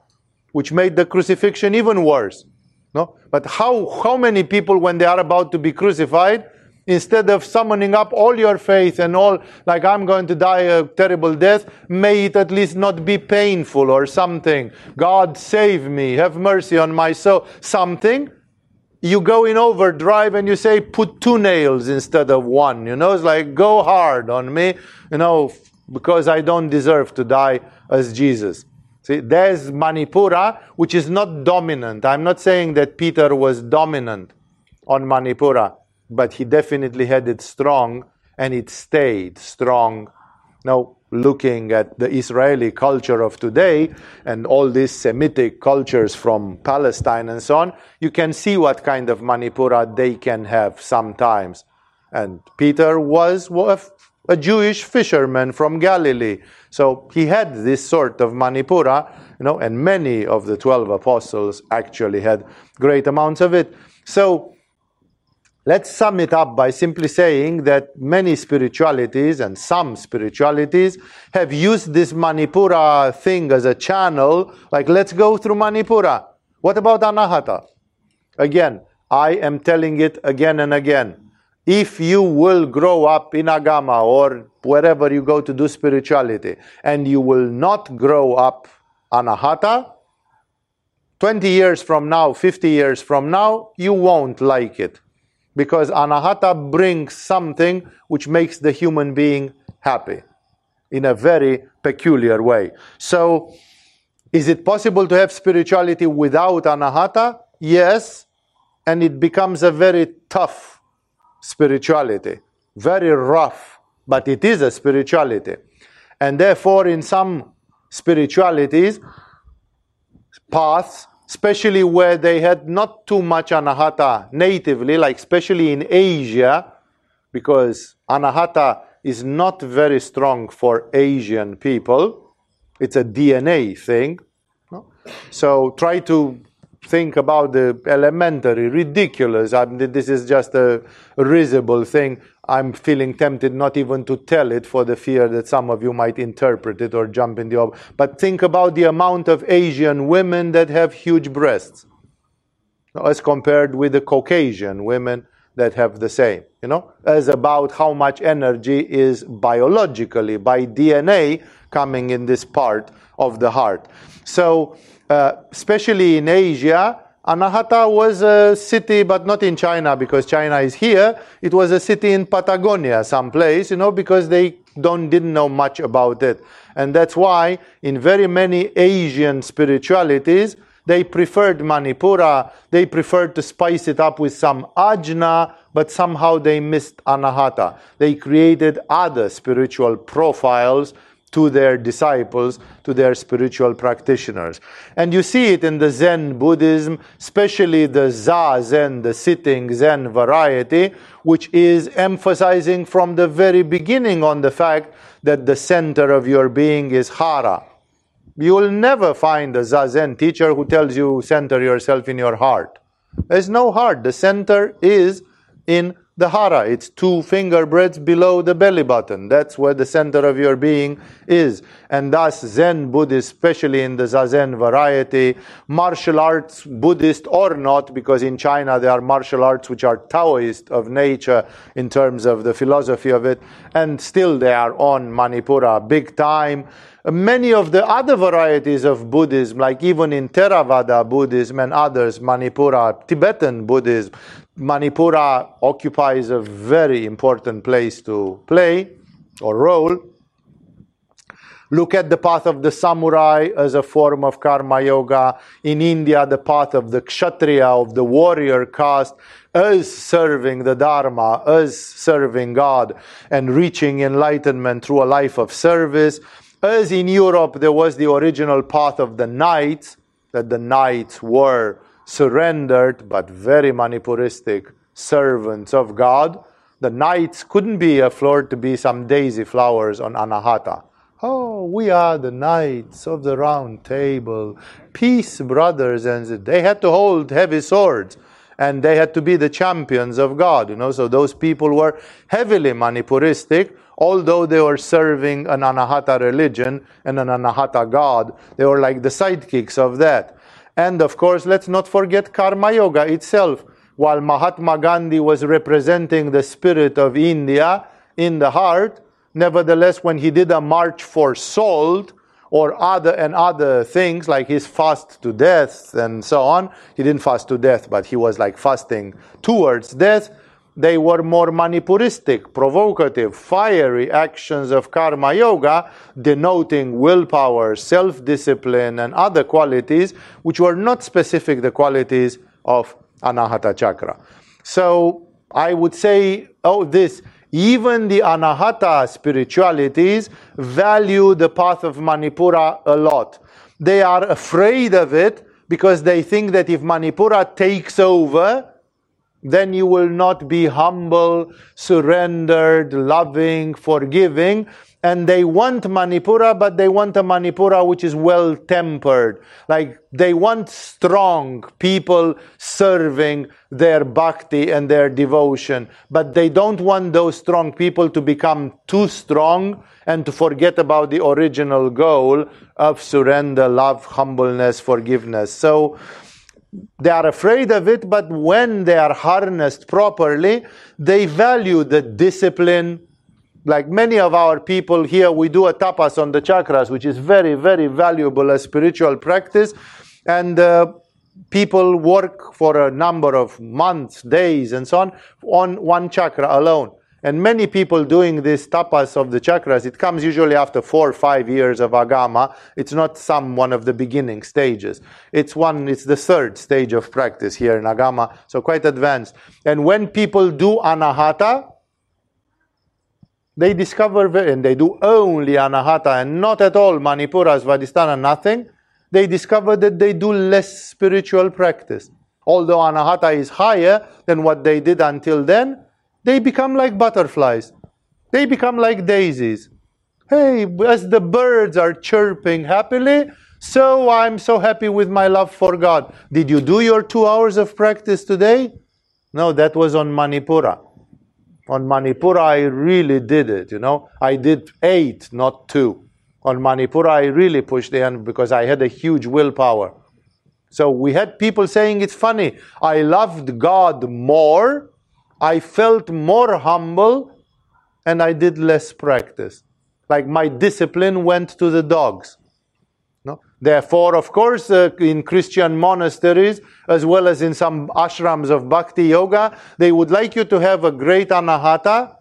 which made the crucifixion even worse. No? But how, how many people, when they are about to be crucified, instead of summoning up all your faith and all, like I'm going to die a terrible death, may it at least not be painful or something. God save me, have mercy on my soul, something you go in overdrive and you say put two nails instead of one you know it's like go hard on me you know because i don't deserve to die as jesus See, there's Manipura, which is not dominant. I'm not saying that Peter was dominant on Manipura, but he definitely had it strong and it stayed strong. Now, looking at the Israeli culture of today and all these Semitic cultures from Palestine and so on, you can see what kind of Manipura they can have sometimes. And Peter was a Jewish fisherman from Galilee. So he had this sort of Manipura, you know, and many of the 12 apostles actually had great amounts of it. So let's sum it up by simply saying that many spiritualities and some spiritualities have used this Manipura thing as a channel, like let's go through Manipura. What about Anahata? Again, I am telling it again and again if you will grow up in Agama or wherever you go to do spirituality and you will not grow up Anahata, 20 years from now, 50 years from now, you won't like it. Because Anahata brings something which makes the human being happy in a very peculiar way. So, is it possible to have spirituality without Anahata? Yes, and it becomes a very tough spirituality. Very rough, but it is a spirituality. And therefore, in some spiritualities, paths, especially where they had not too much anahata natively, like especially in Asia, because anahata is not very strong for Asian people. It's a DNA thing. So try to think about the elementary, ridiculous. I mean, this is just a risible thing. I'm feeling tempted not even to tell it for the fear that some of you might interpret it or jump in the. Ob- but think about the amount of Asian women that have huge breasts, as compared with the Caucasian women that have the same. You know, as about how much energy is biologically by DNA coming in this part of the heart. So uh, especially in Asia, Anahata was a city, but not in China because China is here. It was a city in Patagonia, someplace, you know, because they don't didn't know much about it, and that's why in very many Asian spiritualities they preferred Manipura. They preferred to spice it up with some ajna, but somehow they missed Anahata. They created other spiritual profiles to their disciples, to their spiritual practitioners. And you see it in the Zen Buddhism, especially the Zazen, the sitting Zen variety, which is emphasizing from the very beginning on the fact that the center of your being is Hara. You will never find a Zazen teacher who tells you center yourself in your heart. There's no heart. The center is in the hara. It's two finger breadths below the belly button. That's where the center of your being is. And thus, Zen Buddhist, especially in the Zazen variety, martial arts, Buddhist or not, because in China there are martial arts which are Taoist of nature in terms of the philosophy of it, and still they are on Manipura big time. Many of the other varieties of Buddhism, like even in Theravada Buddhism and others, Manipura, Tibetan Buddhism, Manipura occupies a very important place to play or role. Look at the path of the samurai as a form of karma yoga. In India, the path of the kshatriya, of the warrior caste, as serving the Dharma, as serving God, and reaching enlightenment through a life of service. As in Europe, there was the original path of the knights, that the knights were surrendered but very manipuristic servants of God. The knights couldn't be afforded to be some daisy flowers on Anahata. Oh, we are the knights of the round table. Peace, brothers. And they had to hold heavy swords and they had to be the champions of God. You know, so those people were heavily manipuristic, although they were serving an Anahata religion and an Anahata God. They were like the sidekicks of that. And of course, let's not forget Karma Yoga itself. While Mahatma Gandhi was representing the spirit of India in the heart, nevertheless, when he did a march for salt or other and other things like his fast to death and so on, he didn't fast to death, but he was like fasting towards death. They were more manipuristic, provocative, fiery actions of karma yoga, denoting willpower, self discipline, and other qualities which were not specific the qualities of Anahata chakra. So I would say, oh, this even the Anahata spiritualities value the path of Manipura a lot. They are afraid of it because they think that if Manipura takes over, then you will not be humble, surrendered, loving, forgiving. And they want Manipura, but they want a Manipura which is well tempered. Like they want strong people serving their bhakti and their devotion. But they don't want those strong people to become too strong and to forget about the original goal of surrender, love, humbleness, forgiveness. So, they are afraid of it, but when they are harnessed properly, they value the discipline. Like many of our people here, we do a tapas on the chakras, which is very, very valuable as spiritual practice. And uh, people work for a number of months, days, and so on, on one chakra alone. And many people doing this tapas of the chakras, it comes usually after four or five years of agama. It's not some one of the beginning stages. It's one, it's the third stage of practice here in agama, so quite advanced. And when people do anahata, they discover, and they do only anahata and not at all manipura, svadhisthana, nothing, they discover that they do less spiritual practice. Although anahata is higher than what they did until then, they become like butterflies. They become like daisies. Hey, as the birds are chirping happily, so I'm so happy with my love for God. Did you do your two hours of practice today? No, that was on Manipura. On Manipura, I really did it, you know. I did eight, not two. On Manipura, I really pushed the end because I had a huge willpower. So we had people saying it's funny. I loved God more I felt more humble and I did less practice. Like my discipline went to the dogs. No? Therefore, of course, uh, in Christian monasteries, as well as in some ashrams of bhakti yoga, they would like you to have a great anahata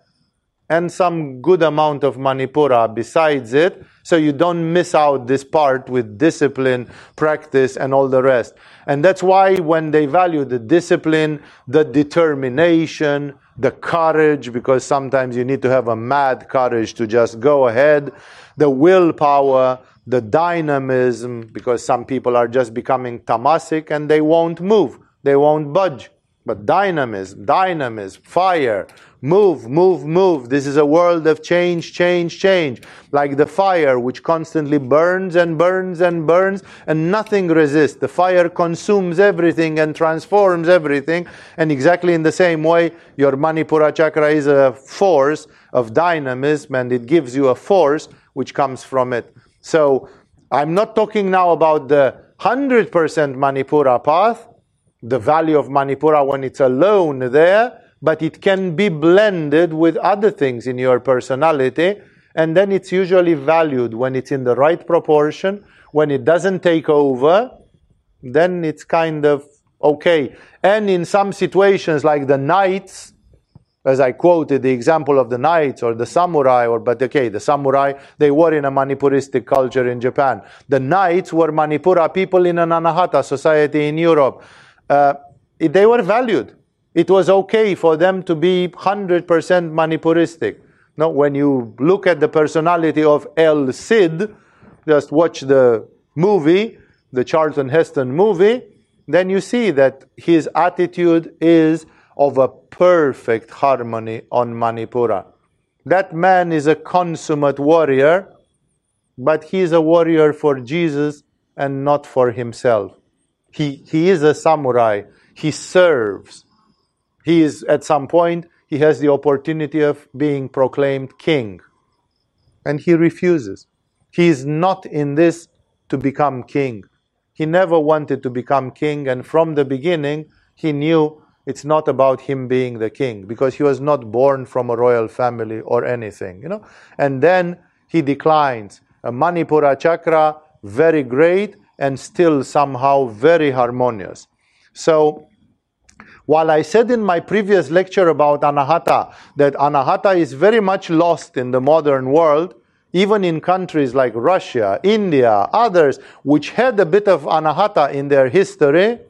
and some good amount of manipura besides it, so you don't miss out this part with discipline, practice, and all the rest. And that's why when they value the discipline, the determination, the courage, because sometimes you need to have a mad courage to just go ahead, the willpower, the dynamism, because some people are just becoming tamasic and they won't move, they won't budge. But dynamism, dynamism, fire, Move, move, move. This is a world of change, change, change. Like the fire which constantly burns and burns and burns and nothing resists. The fire consumes everything and transforms everything. And exactly in the same way, your Manipura chakra is a force of dynamism and it gives you a force which comes from it. So I'm not talking now about the 100% Manipura path, the value of Manipura when it's alone there but it can be blended with other things in your personality, and then it's usually valued when it's in the right proportion. When it doesn't take over, then it's kind of okay. And in some situations, like the knights, as I quoted the example of the knights or the samurai, or but okay, the samurai, they were in a Manipuristic culture in Japan. The knights were Manipura people in an Anahata society in Europe. Uh, they were valued it was okay for them to be 100% Manipuristic. No, when you look at the personality of El Cid, just watch the movie, the Charlton Heston movie, then you see that his attitude is of a perfect harmony on Manipura. That man is a consummate warrior, but he is a warrior for Jesus and not for himself. He, he is a samurai. He serves. He is, at some point, he has the opportunity of being proclaimed king. And he refuses. He is not in this to become king. He never wanted to become king, and from the beginning, he knew it's not about him being the king because he was not born from a royal family or anything, you know. And then he declines. A Manipura chakra, very great and still somehow very harmonious. So While I said in my previous lecture about Anahata that Anahata is very much lost in the modern world, even in countries like Russia, India, others, which had a bit of Anahata in their history,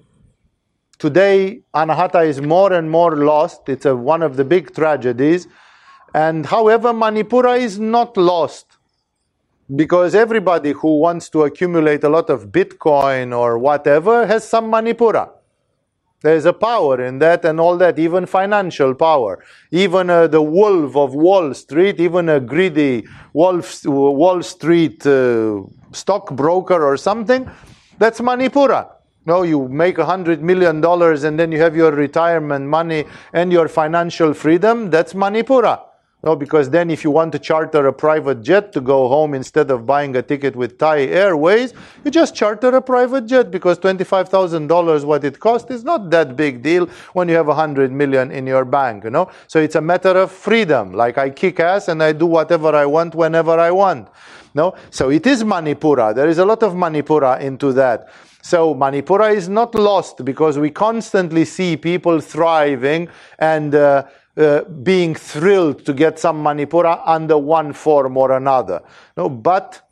today Anahata is more and more lost. It's a, one of the big tragedies. And however, Manipura is not lost because everybody who wants to accumulate a lot of Bitcoin or whatever has some Manipura. There's a power in that and all that, even financial power. Even uh, the wolf of Wall Street, even a greedy wolf, Wall Street uh, stockbroker or something, that's Manipura. No, you make a hundred million dollars and then you have your retirement money and your financial freedom, that's Manipura. No, because then if you want to charter a private jet to go home instead of buying a ticket with Thai Airways, you just charter a private jet because $25,000 what it costs is not that big deal when you have 100 million in your bank, you know? So it's a matter of freedom. Like I kick ass and I do whatever I want whenever I want. No? So it is Manipura. There is a lot of Manipura into that. So Manipura is not lost because we constantly see people thriving and uh, uh, being thrilled to get some Manipura under one form or another. No, but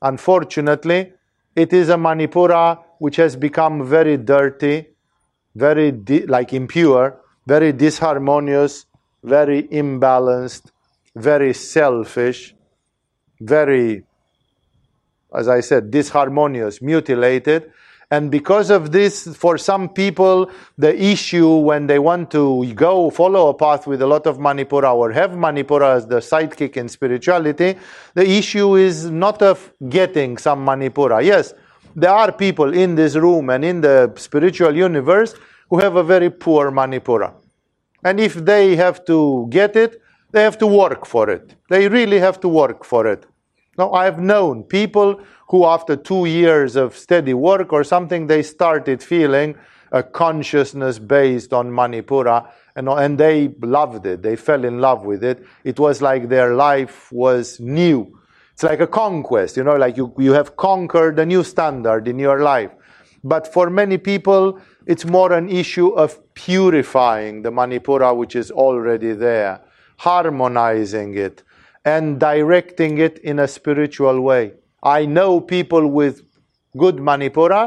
unfortunately, it is a Manipura which has become very dirty, very di- like impure, very disharmonious, very imbalanced, very selfish, very, as I said, disharmonious, mutilated, and because of this, for some people, the issue when they want to go follow a path with a lot of Manipura or have Manipura as the sidekick in spirituality, the issue is not of getting some Manipura. Yes, there are people in this room and in the spiritual universe who have a very poor Manipura. And if they have to get it, they have to work for it. They really have to work for it. Now, I've known people who, after two years of steady work or something, they started feeling a consciousness based on Manipura, and, and they loved it. They fell in love with it. It was like their life was new. It's like a conquest, you know, like you, you have conquered a new standard in your life. But for many people, it's more an issue of purifying the Manipura which is already there, harmonizing it, and directing it in a spiritual way. I know people with good Manipura,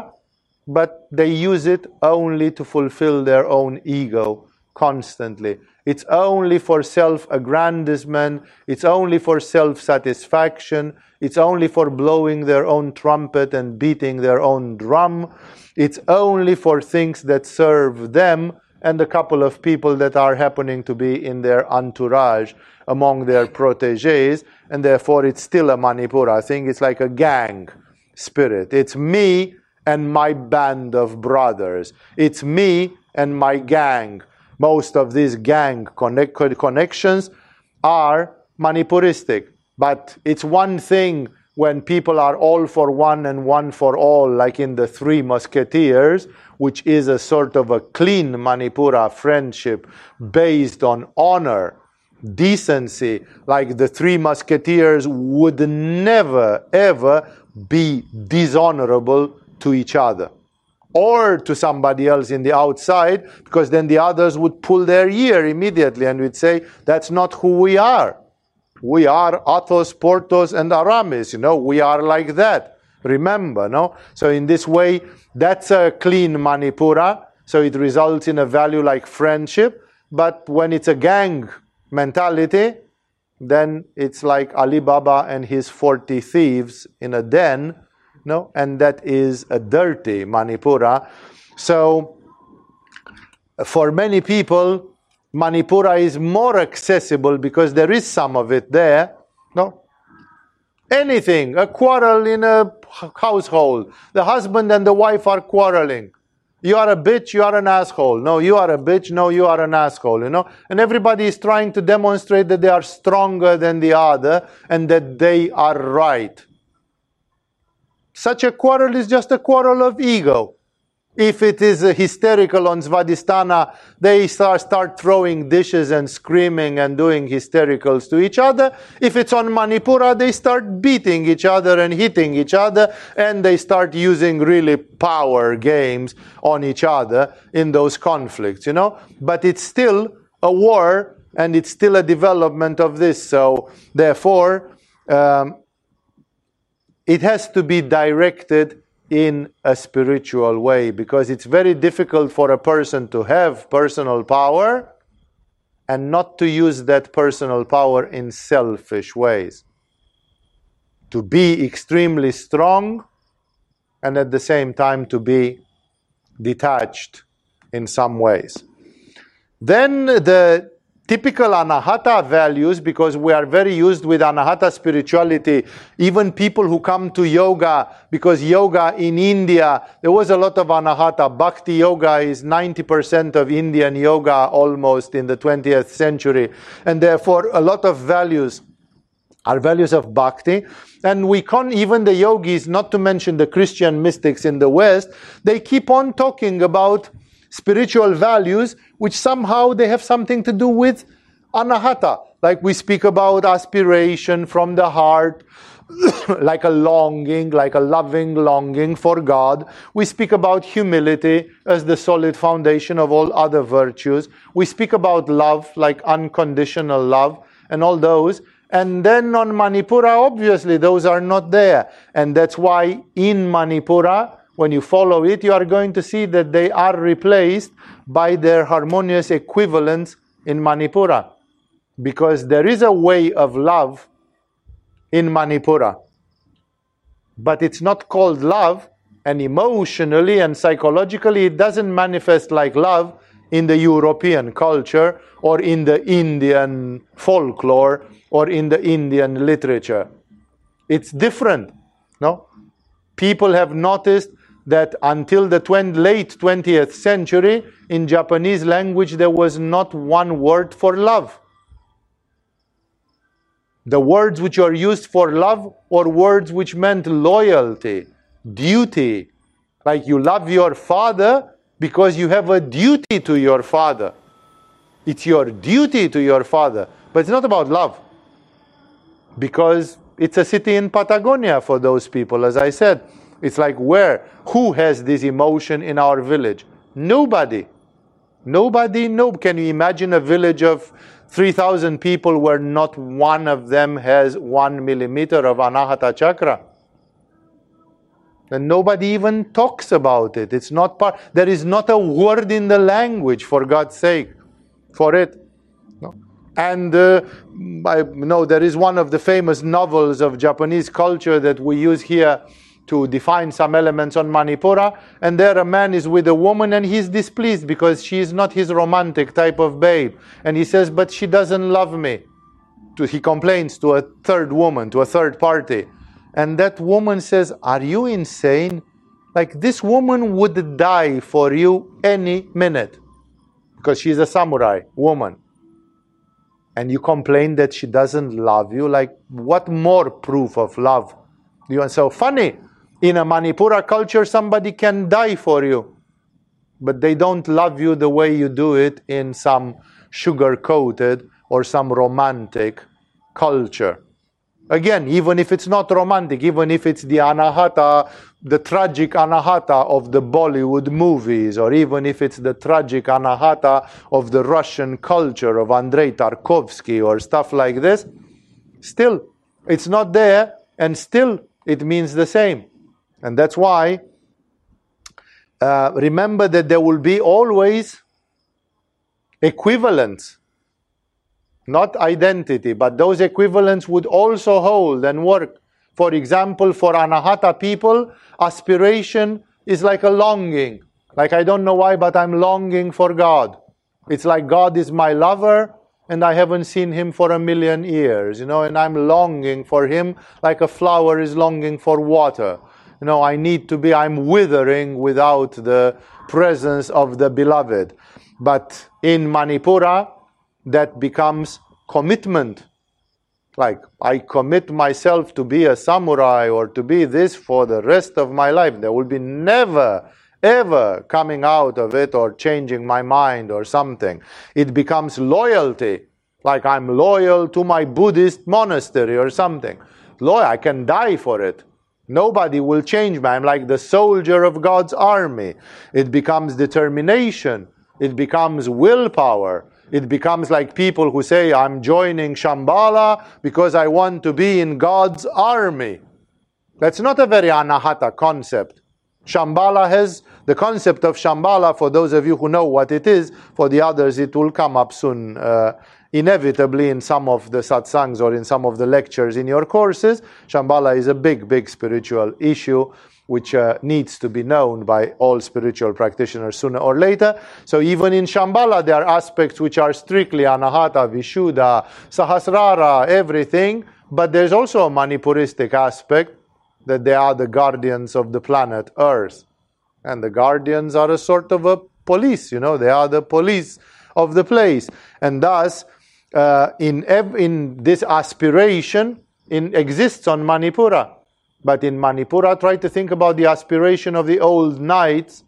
but they use it only to fulfill their own ego constantly. It's only for self aggrandizement, it's only for self satisfaction, it's only for blowing their own trumpet and beating their own drum, it's only for things that serve them and a couple of people that are happening to be in their entourage among their proteges, and therefore it's still a Manipura. I think it's like a gang spirit. It's me and my band of brothers. It's me and my gang. Most of these gang connect- connections are Manipuristic. But it's one thing when people are all for one and one for all, like in the Three Musketeers, which is a sort of a clean Manipura friendship based on honor, decency, like the Three Musketeers would never, ever be dishonorable to each other or to somebody else in the outside, because then the others would pull their ear immediately and would say, That's not who we are. We are Athos, Porthos, and Aramis. You know, we are like that. Remember, no? So in this way, that's a clean Manipura. So it results in a value like friendship. But when it's a gang mentality, then it's like Ali Baba and his 40 thieves in a den, no? And that is a dirty Manipura. So for many people, Manipura is more accessible because there is some of it there, no? Anything, a quarrel in a household. The husband and the wife are quarreling. You are a bitch, you are an asshole. No, you are a bitch, no, you are an asshole, you know? And everybody is trying to demonstrate that they are stronger than the other and that they are right. Such a quarrel is just a quarrel of ego. If it is hysterical on Svadhisthana, they start, start throwing dishes and screaming and doing hystericals to each other. If it's on Manipura, they start beating each other and hitting each other, and they start using really power games on each other in those conflicts, you know? But it's still a war and it's still a development of this. So, therefore, um, it has to be directed in a spiritual way because it's very difficult for a person to have personal power and not to use that personal power in selfish ways. To be extremely strong and at the same time to be detached in some ways. Then the typical anahata values because we are very used with anahata spirituality. Even people who come to yoga because yoga in india there was a lot of anahata. Bhakti yoga is 90% of indian yoga almost in the 20th century. And therefore a lot of values are values of bhakti. And we can't even the yogis not to mention the christian mystics in the west they keep on talking about spiritual values which somehow they have something to do with anahata. Like we speak about aspiration from the heart, like a longing, like a loving longing for God. We speak about humility as the solid foundation of all other virtues. We speak about love, like unconditional love, and all those. And then on Manipura, obviously, those are not there. And that's why in Manipura, when you follow it, you are going to see that they are replaced by their harmonious equivalents in Manipura. Because there is a way of love in Manipura. But it's not called love, and emotionally and psychologically, it doesn't manifest like love in the European culture or in the Indian folklore or in the Indian literature. It's different. No? People have noticed that until the 20, late 20th century, in Japanese language, there was not one word for love. The words which are used for love or words which meant loyalty, duty. Like you love your father because you have a duty to your father. It's your duty to your father. But it's not about love. Because it's a city in Patagonia for those people, as I said. It's like where? Who has this emotion in our village? Nobody. Nobody, no. Can you imagine a village of 3,000 people where not one of them has one millimeter of anahata chakra? And nobody even talks about it. It's not part, there is not a word in the language, for God's sake, for it. No. And uh, I know there is one of the famous novels of Japanese culture that we use here to define some elements on Manipura, and there a man is with a woman and he's displeased because she is not his romantic type of babe. And he says, But she doesn't love me. He complains to a third woman, to a third party. And that woman says, Are you insane? Like this woman would die for you any minute because she's a samurai woman. And you complain that she doesn't love you. Like, what more proof of love? You are so funny in a Manipura culture, somebody can die for you, but they don't love you the way you do it in some sugar coated or some romantic culture. Again, even if it's not romantic, even if it's the anahata, the tragic anahata of the Bollywood movies, or even if it's the tragic anahata of the Russian culture of Andrei Tarkovsky or stuff like this, still, it's not there, and still it means the same. And that's why uh, remember that there will be always equivalents, not identity, but those equivalents would also hold and work. For example, for Anahata people, aspiration is like a longing. Like, I don't know why, but I'm longing for God. It's like God is my lover and I haven't seen him for a million years, you know, and I'm longing for him like a flower is longing for water know, I need to be, I'm withering without the presence of the beloved. But in Manipura, that becomes commitment. Like, I commit myself to be a samurai or to be this for the rest of my life. There will be never, ever coming out of it or changing my mind or something. It becomes loyalty, like I'm loyal to my Buddhist monastery or something. Loyal, I can die for it. Nobody will change me. I'm like the soldier of God's army. It becomes determination. It becomes willpower. It becomes like people who say, I'm joining Shambhala because I want to be in God's army. That's not a very anahata concept. Shambhala has the concept of Shambhala, for those of you who know what it is, for the others, it will come up soon, uh, inevitably, in some of the satsangs or in some of the lectures in your courses. Shambhala is a big, big spiritual issue which uh, needs to be known by all spiritual practitioners sooner or later. So even in Shambhala, there are aspects which are strictly Anahata, Vishuddha, Sahasrara, everything, but there's also a Manipuristic aspect that they are the guardians of the planet Earth. And the guardians are a sort of a police, you know, they are the police of the place. And thus, uh, in, in this aspiration, in, exists on Manipura. But in Manipura, try to think about the aspiration of the old knights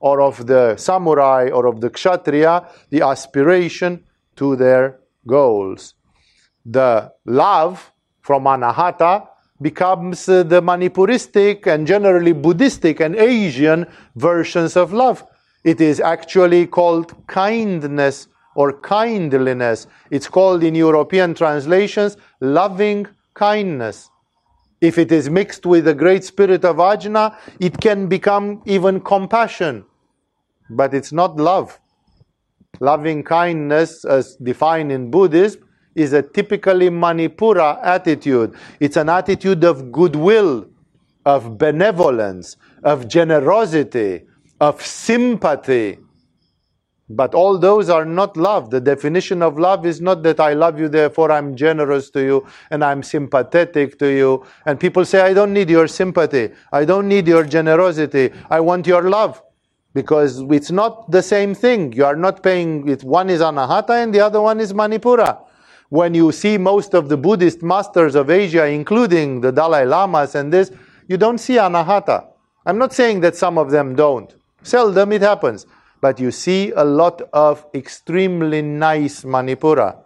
or of the samurai or of the kshatriya, the aspiration to their goals. The love from Anahata becomes uh, the Manipuristic and generally Buddhistic and Asian versions of love. It is actually called kindness or kindliness. It's called in European translations loving kindness. If it is mixed with the great spirit of ajna, it can become even compassion. But it's not love. Loving kindness, as defined in Buddhism, is a typically Manipura attitude. It's an attitude of goodwill, of benevolence, of generosity, of sympathy. But all those are not love. The definition of love is not that I love you, therefore I'm generous to you and I'm sympathetic to you. And people say, I don't need your sympathy. I don't need your generosity. I want your love. Because it's not the same thing. You are not paying it. One is Anahata and the other one is Manipura. When you see most of the Buddhist masters of Asia, including the Dalai Lamas and this, you don't see Anahata. I'm not saying that some of them don't. Seldom it happens but you see a lot of extremely nice Manipura.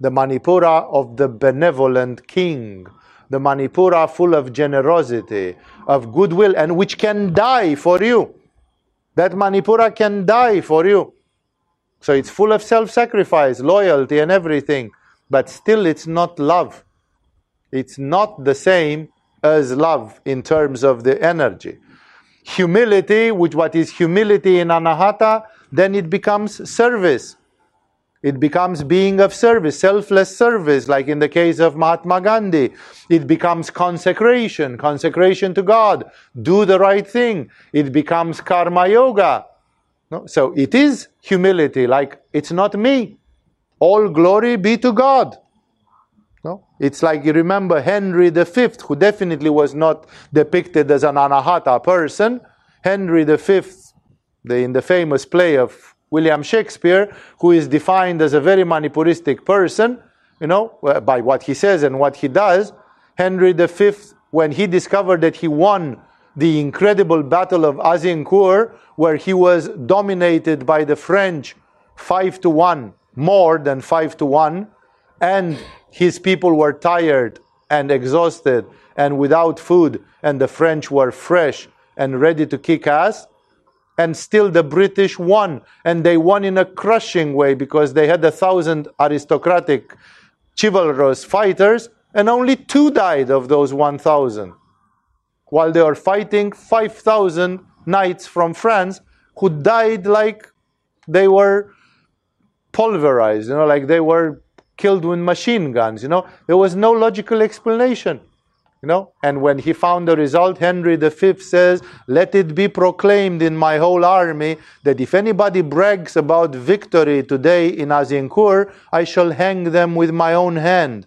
The Manipura of the benevolent king, the Manipura full of generosity, of goodwill, and which can die for you. That Manipura can die for you. So it's full of self sacrifice, loyalty, and everything, but still it's not love. It's not the same as love in terms of the energy humility, which what is humility in anahata, then it becomes service. It becomes being of service, selfless service, like in the case of Mahatma Gandhi. It becomes consecration, consecration to God. Do the right thing. It becomes karma yoga. No? So it is humility, like it's not me. All glory be to God. No? It's like you remember Henry V, who definitely was not depicted as an anahata person. Henry V, the, in the famous play of William Shakespeare, who is defined as a very manipuristic person, you know, uh, by what he says and what he does. Henry V, when he discovered that he won the incredible battle of Azincourt, where he was dominated by the French five to one, more than five to one, and his people were tired and exhausted and without food, and the French were fresh and ready to kick ass. And still the British won. And they won in a crushing way because they had a thousand aristocratic, chivalrous fighters, and only two died of those 1,000. While they were fighting 5,000 knights from France who died like they were pulverized, you know, like they were killed with machine guns. You know, there was no logical explanation. You know, and when he found the result, Henry V says, Let it be proclaimed in my whole army that if anybody brags about victory today in Azincourt, I shall hang them with my own hand.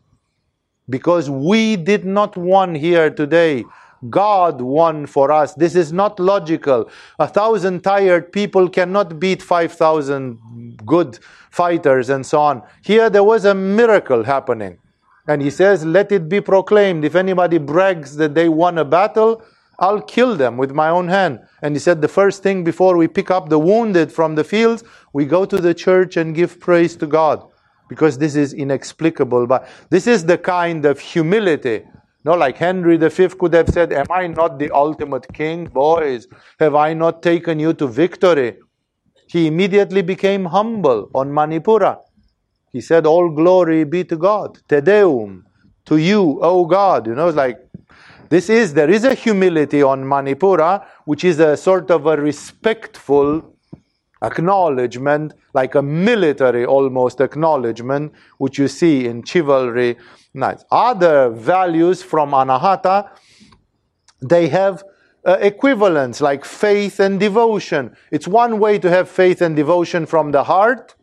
Because we did not won here today. God won for us. This is not logical. A thousand tired people cannot beat 5,000 good fighters and so on. Here there was a miracle happening. And he says, Let it be proclaimed. If anybody brags that they won a battle, I'll kill them with my own hand. And he said, the first thing before we pick up the wounded from the fields, we go to the church and give praise to God. Because this is inexplicable. But this is the kind of humility. No, like Henry V could have said, Am I not the ultimate king? Boys, have I not taken you to victory? He immediately became humble on Manipura. He said, All glory be to God. Te Deum, to you, O God. You know, it's like this is, there is a humility on Manipura, which is a sort of a respectful acknowledgement, like a military almost acknowledgement, which you see in chivalry. Nice. Other values from Anahata, they have uh, equivalents like faith and devotion. It's one way to have faith and devotion from the heart,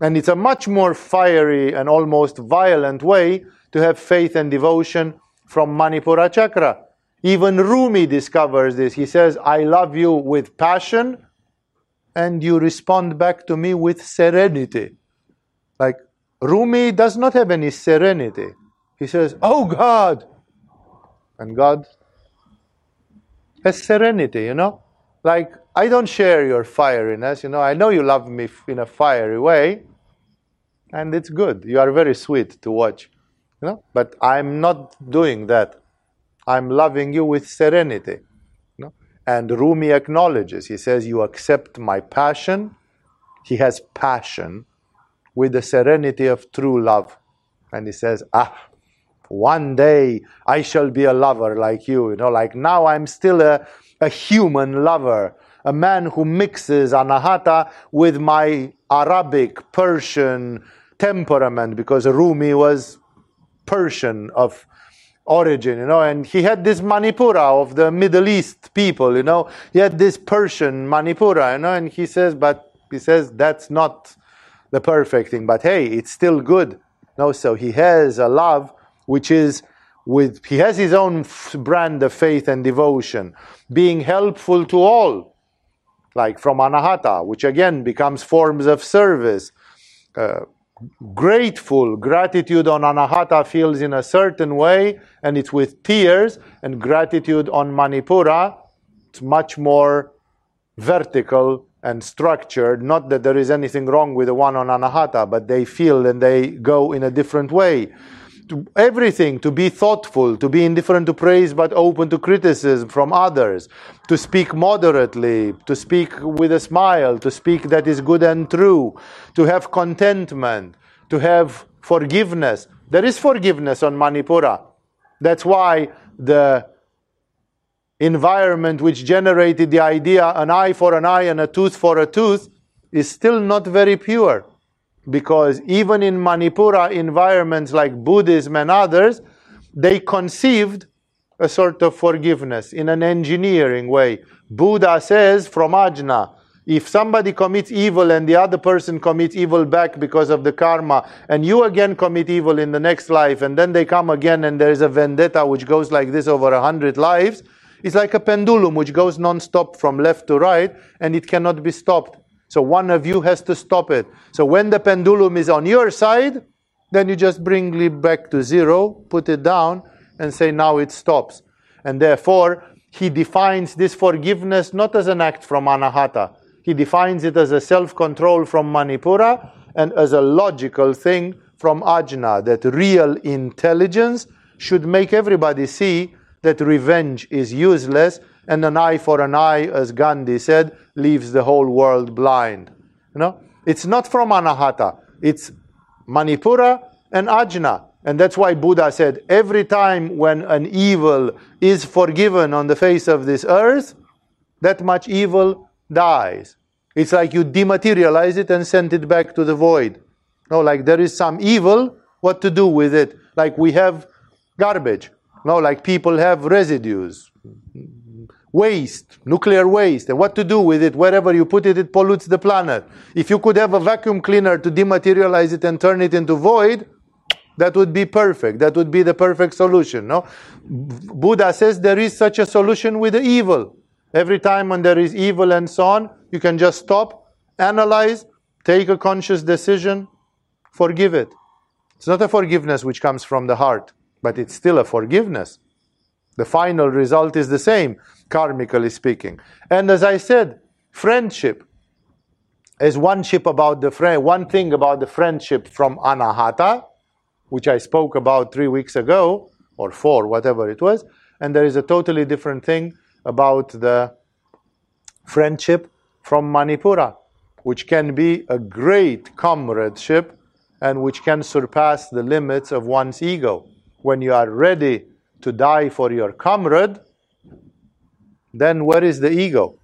and it's a much more fiery and almost violent way to have faith and devotion from Manipura chakra. Even Rumi discovers this. He says, I love you with passion, and you respond back to me with serenity. Like, Rumi does not have any serenity. He says, Oh God! And God has serenity, you know? Like, I don't share your fieriness, you know? I know you love me in a fiery way, and it's good. You are very sweet to watch. You know? But I'm not doing that. I'm loving you with serenity. And Rumi acknowledges, he says, You accept my passion. He has passion with the serenity of true love. And he says, Ah, one day I shall be a lover like you. You know, like now I'm still a, a human lover, a man who mixes anahata with my Arabic, Persian temperament, because Rumi was Persian of origin, you know, and he had this Manipura of the Middle East people, you know, he had this Persian Manipura, you know, and he says, but he says that's not the perfect thing, but hey, it's still good. No, so he has a love which is with he has his own brand of faith and devotion, being helpful to all, like from anahata, which again becomes forms of service. Uh, grateful gratitude on anahata feels in a certain way and it's with tears and gratitude on manipura it's much more vertical and structured. Not that there is anything wrong with the one on anahata but they feel and they go in a different way to everything to be thoughtful to be indifferent to praise but open to criticism from others to speak moderately to speak with a smile to speak that is good and true to have contentment to have forgiveness. There is forgiveness on manipura. That's why the environment which generated the idea an eye for an eye and a tooth for a tooth is still not very pure because even in Manipura environments like Buddhism and others, they conceived a sort of forgiveness in an engineering way. Buddha says from Ajna, if somebody commits evil and the other person commits evil back because of the karma, and you again commit evil in the next life, and then they come again and there is a vendetta which goes like this over a hundred lives, it's like a pendulum which goes non-stop from left to right and it cannot be stopped. So one of you has to stop it. So when the pendulum is on your side, then you just bring it back to zero, put it down, and say, now it stops. And therefore, he defines this forgiveness not as an act from anahata. He defines it as a self control from manipura and as a logical thing from ajna, that real intelligence should make everybody see that revenge is useless and an eye for an eye, as Gandhi said, leaves the whole world blind. You know, it's not from Anahata. It's Manipura and Ajna. And that's why Buddha said every time when an evil is forgiven on the face of this earth, that much evil dies. It's like you dematerialize it and send it back to the void. No, like there is some evil, what to do with it? Like we have garbage. No, like people have residues waste, nuclear waste, and what to do with it. Wherever you put it, it pollutes the planet. If you could have a vacuum cleaner to dematerialize it and turn it into void, that would be perfect. That would be the perfect solution. No, Buddha says there is such a solution with the evil. Every time when there is evil and so on, you can just stop, analyze, take a conscious decision, forgive it. It's not a forgiveness which comes from the heart, but it's still a forgiveness. The final result is the same, karmically speaking. And as I said, friendship is one ship about the friend, one thing about the friendship from anahata, which I spoke about three weeks ago, or four, whatever it was, and there is a totally different thing about the friendship from Manipura, which can be a great comradeship and which can surpass the limits of one's ego. When you are ready to die for your comrade, then where is the ego?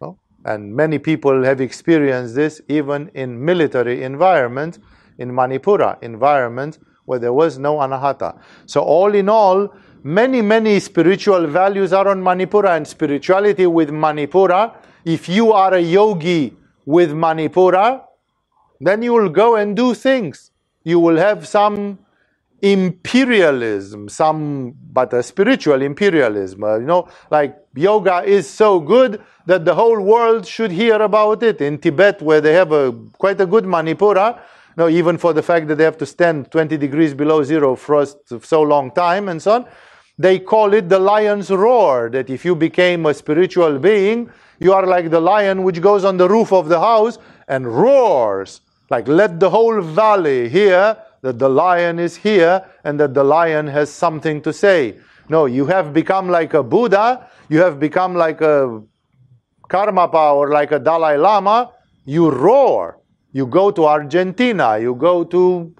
No? And many people have experienced this even in military environment, in Manipura environment, where there was no anahata. So all in all, many, many spiritual values are on Manipura and spirituality with Manipura. If you are a yogi with Manipura, then you will go and do things. You will have some imperialism, some but a spiritual imperialism. Uh, you know, like yoga is so good that the whole world should hear about it. In Tibet, where they have a quite a good Manipura, you know, even for the fact that they have to stand 20 degrees below zero frost for so long time and so on, they call it the lion's roar. That if you became a spiritual being, you are like the lion which goes on the roof of the house and roars. Like, let the whole valley hear that the lion is here and that the lion has something to say. No, you have become like a Buddha, you have become like a Karmapa or like a Dalai Lama, you roar. You go to Argentina, you go to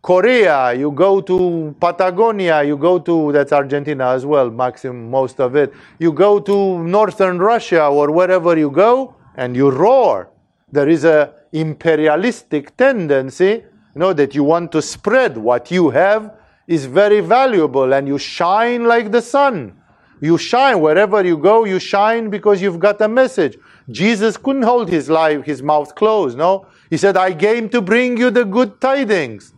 Korea, you go to Patagonia, you go to that's Argentina as well, maximum most of it. You go to northern Russia or wherever you go and you roar. There is a imperialistic tendency you know, that you want to spread what you have is very valuable and you shine like the sun. You shine wherever you go, you shine because you've got a message. Jesus couldn't hold his life, his mouth closed, no? He said, I came to bring you the good tidings.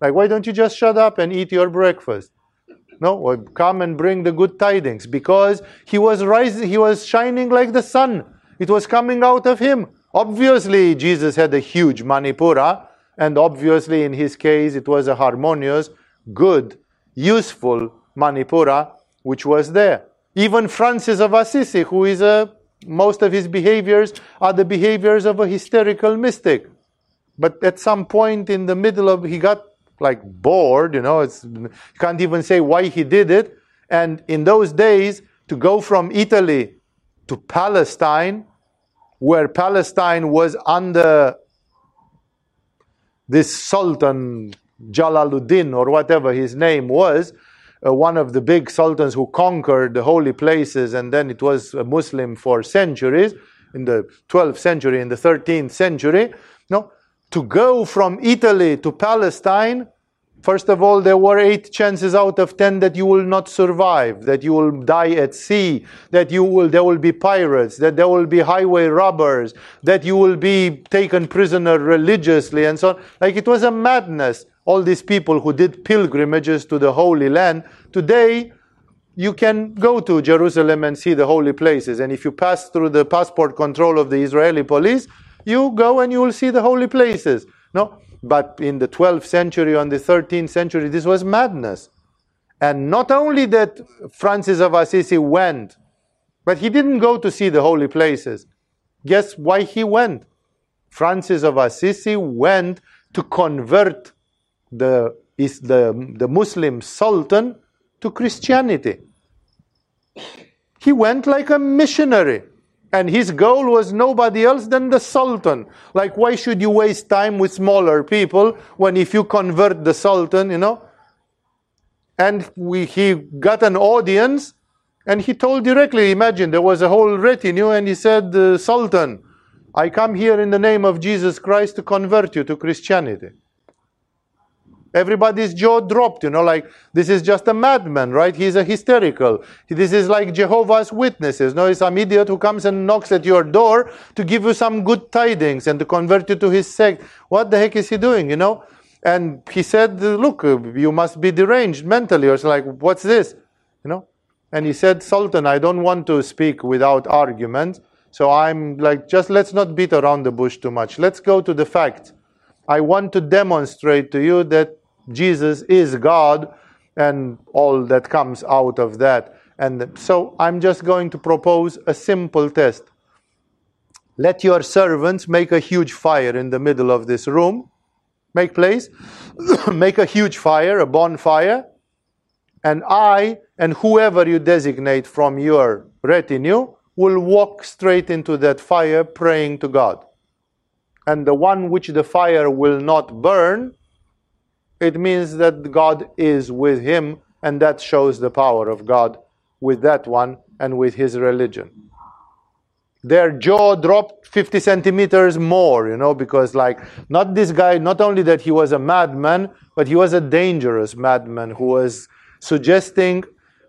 Like, why don't you just shut up and eat your breakfast? No, or come and bring the good tidings because he was rising, he was shining like the sun. It was coming out of him. Obviously, Jesus had a huge Manipura, and obviously, in his case, it was a harmonious, good, useful Manipura which was there. Even Francis of Assisi, who is a most of his behaviors are the behaviors of a hysterical mystic. But at some point in the middle of, he got like bored, you know, it's, you can't even say why he did it. And in those days, to go from Italy to Palestine, where Palestine was under this Sultan Jalaluddin or whatever his name was, uh, one of the big sultans who conquered the holy places, and then it was a Muslim for centuries, in the 12th century, in the 13th century. No, to go from Italy to Palestine First of all, there were eight chances out of ten that you will not survive, that you will die at sea, that you will, there will be pirates, that there will be highway robbers, that you will be taken prisoner religiously, and so on. Like it was a madness. All these people who did pilgrimages to the Holy Land, today you can go to Jerusalem and see the holy places. And if you pass through the passport control of the Israeli police, you go and you will see the holy places. No? But in the 12th century, on the 13th century, this was madness. And not only that Francis of Assisi went, but he didn't go to see the holy places. Guess why he went? Francis of Assisi went to convert the, the, the Muslim Sultan to Christianity. He went like a missionary. And his goal was nobody else than the Sultan. Like, why should you waste time with smaller people when if you convert the Sultan, you know? And we, he got an audience and he told directly, imagine there was a whole retinue and he said, uh, Sultan, I come here in the name of Jesus Christ to convert you to Christianity. Everybody's jaw dropped, you know, like this is just a madman, right? He's a hysterical. This is like Jehovah's Witnesses. No, it's some idiot who comes and knocks at your door to give you some good tidings and to convert you to his sect. What the heck is he doing, you know? And he said, Look, you must be deranged mentally. Or it's like, What's this? You know? And he said, Sultan, I don't want to speak without argument. So I'm like, just let's not beat around the bush too much. Let's go to the fact. I want to demonstrate to you that Jesus is God and all that comes out of that. And so I'm just going to propose a simple test. Let your servants make a huge fire in the middle of this room. Make place. make a huge fire, a bonfire. And I and whoever you designate from your retinue will walk straight into that fire praying to God. And the one which the fire will not burn, it means that God is with him, and that shows the power of God with that one and with his religion. Their jaw dropped 50 centimeters more, you know, because, like, not this guy, not only that he was a madman, but he was a dangerous madman who was suggesting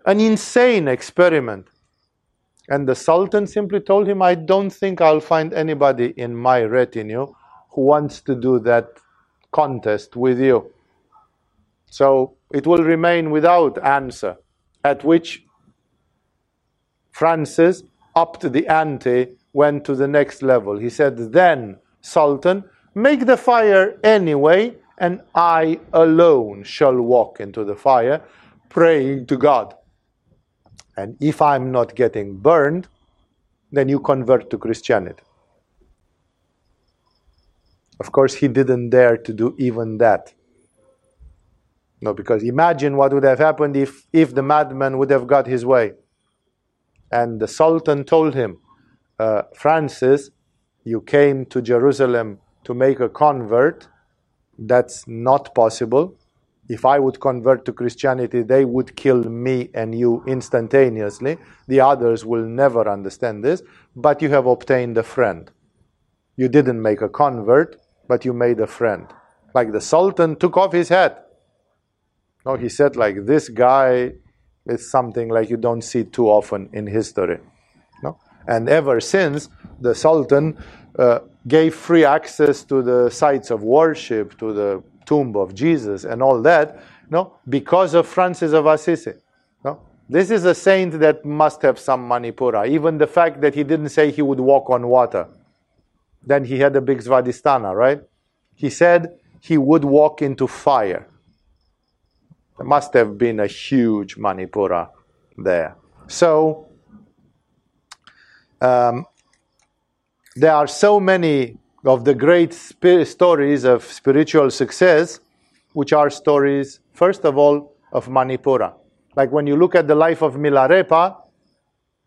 an insane experiment. And the Sultan simply told him, I don't think I'll find anybody in my retinue who wants to do that contest with you. So it will remain without answer. At which Francis upped the ante, went to the next level. He said, Then, Sultan, make the fire anyway, and I alone shall walk into the fire, praying to God. And if I'm not getting burned, then you convert to Christianity. Of course, he didn't dare to do even that. No, because imagine what would have happened if, if the madman would have got his way. And the Sultan told him, uh, Francis, you came to Jerusalem to make a convert. That's not possible if I would convert to Christianity, they would kill me and you instantaneously. The others will never understand this, but you have obtained a friend. You didn't make a convert, but you made a friend. Like the Sultan took off his hat. No, he said, like, this guy is something like you don't see too often in history. No? And ever since, the Sultan uh, gave free access to the sites of worship, to the tomb of Jesus and all that, no, because of Francis of Assisi. No? This is a saint that must have some manipura. Even the fact that he didn't say he would walk on water. Then he had a big svadhisthana, right? He said he would walk into fire. There must have been a huge manipura there. So, um, there are so many of the great stories of spiritual success, which are stories, first of all, of Manipura. Like when you look at the life of Milarepa,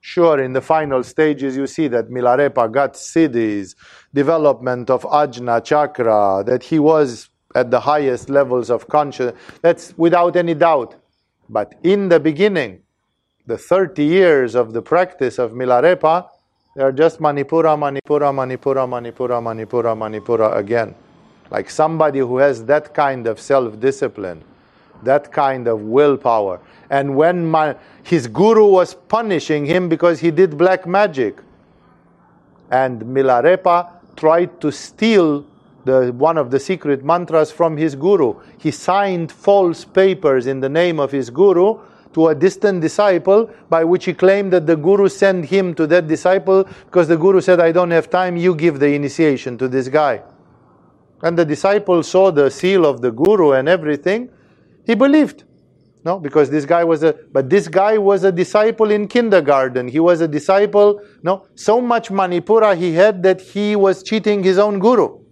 sure, in the final stages, you see that Milarepa got siddhis, development of ajna chakra, that he was at the highest levels of consciousness. That's without any doubt. But in the beginning, the 30 years of the practice of Milarepa, they are just Manipura, Manipura, Manipura, Manipura, Manipura, Manipura again. Like somebody who has that kind of self discipline, that kind of willpower. And when my, his guru was punishing him because he did black magic, and Milarepa tried to steal the, one of the secret mantras from his guru. He signed false papers in the name of his guru to a distant disciple by which he claimed that the guru sent him to that disciple because the guru said, I don't have time, you give the initiation to this guy. And the disciple saw the seal of the guru and everything. He believed. No, because this guy was a, but this guy was a disciple in kindergarten. He was a disciple, no, so much Manipura he had that he was cheating his own guru.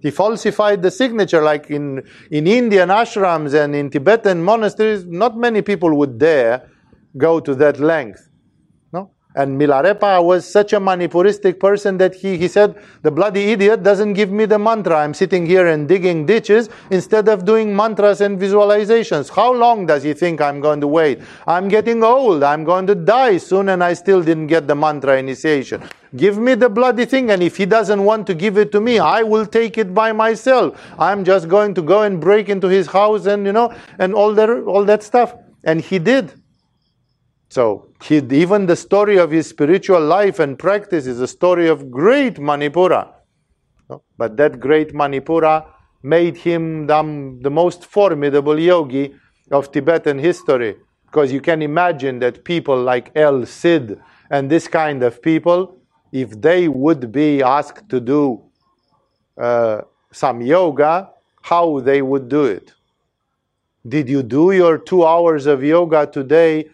He falsified the signature, like in, in Indian ashrams and in Tibetan monasteries, not many people would dare go to that length. And Milarepa was such a Manipuristic person that he, he said, The bloody idiot doesn't give me the mantra. I'm sitting here and digging ditches instead of doing mantras and visualizations. How long does he think I'm going to wait? I'm getting old. I'm going to die soon, and I still didn't get the mantra initiation. Give me the bloody thing, and if he doesn't want to give it to me, I will take it by myself. I'm just going to go and break into his house and you know and all that all that stuff. And he did. So he, even the story of his spiritual life and practice is a story of great Manipura. But that great Manipura made him the, most formidable yogi of Tibetan history. Because you can imagine that people like El Cid and this kind of people if they would be asked to do uh, some yoga, how they would do it. Did you do your two hours of yoga today?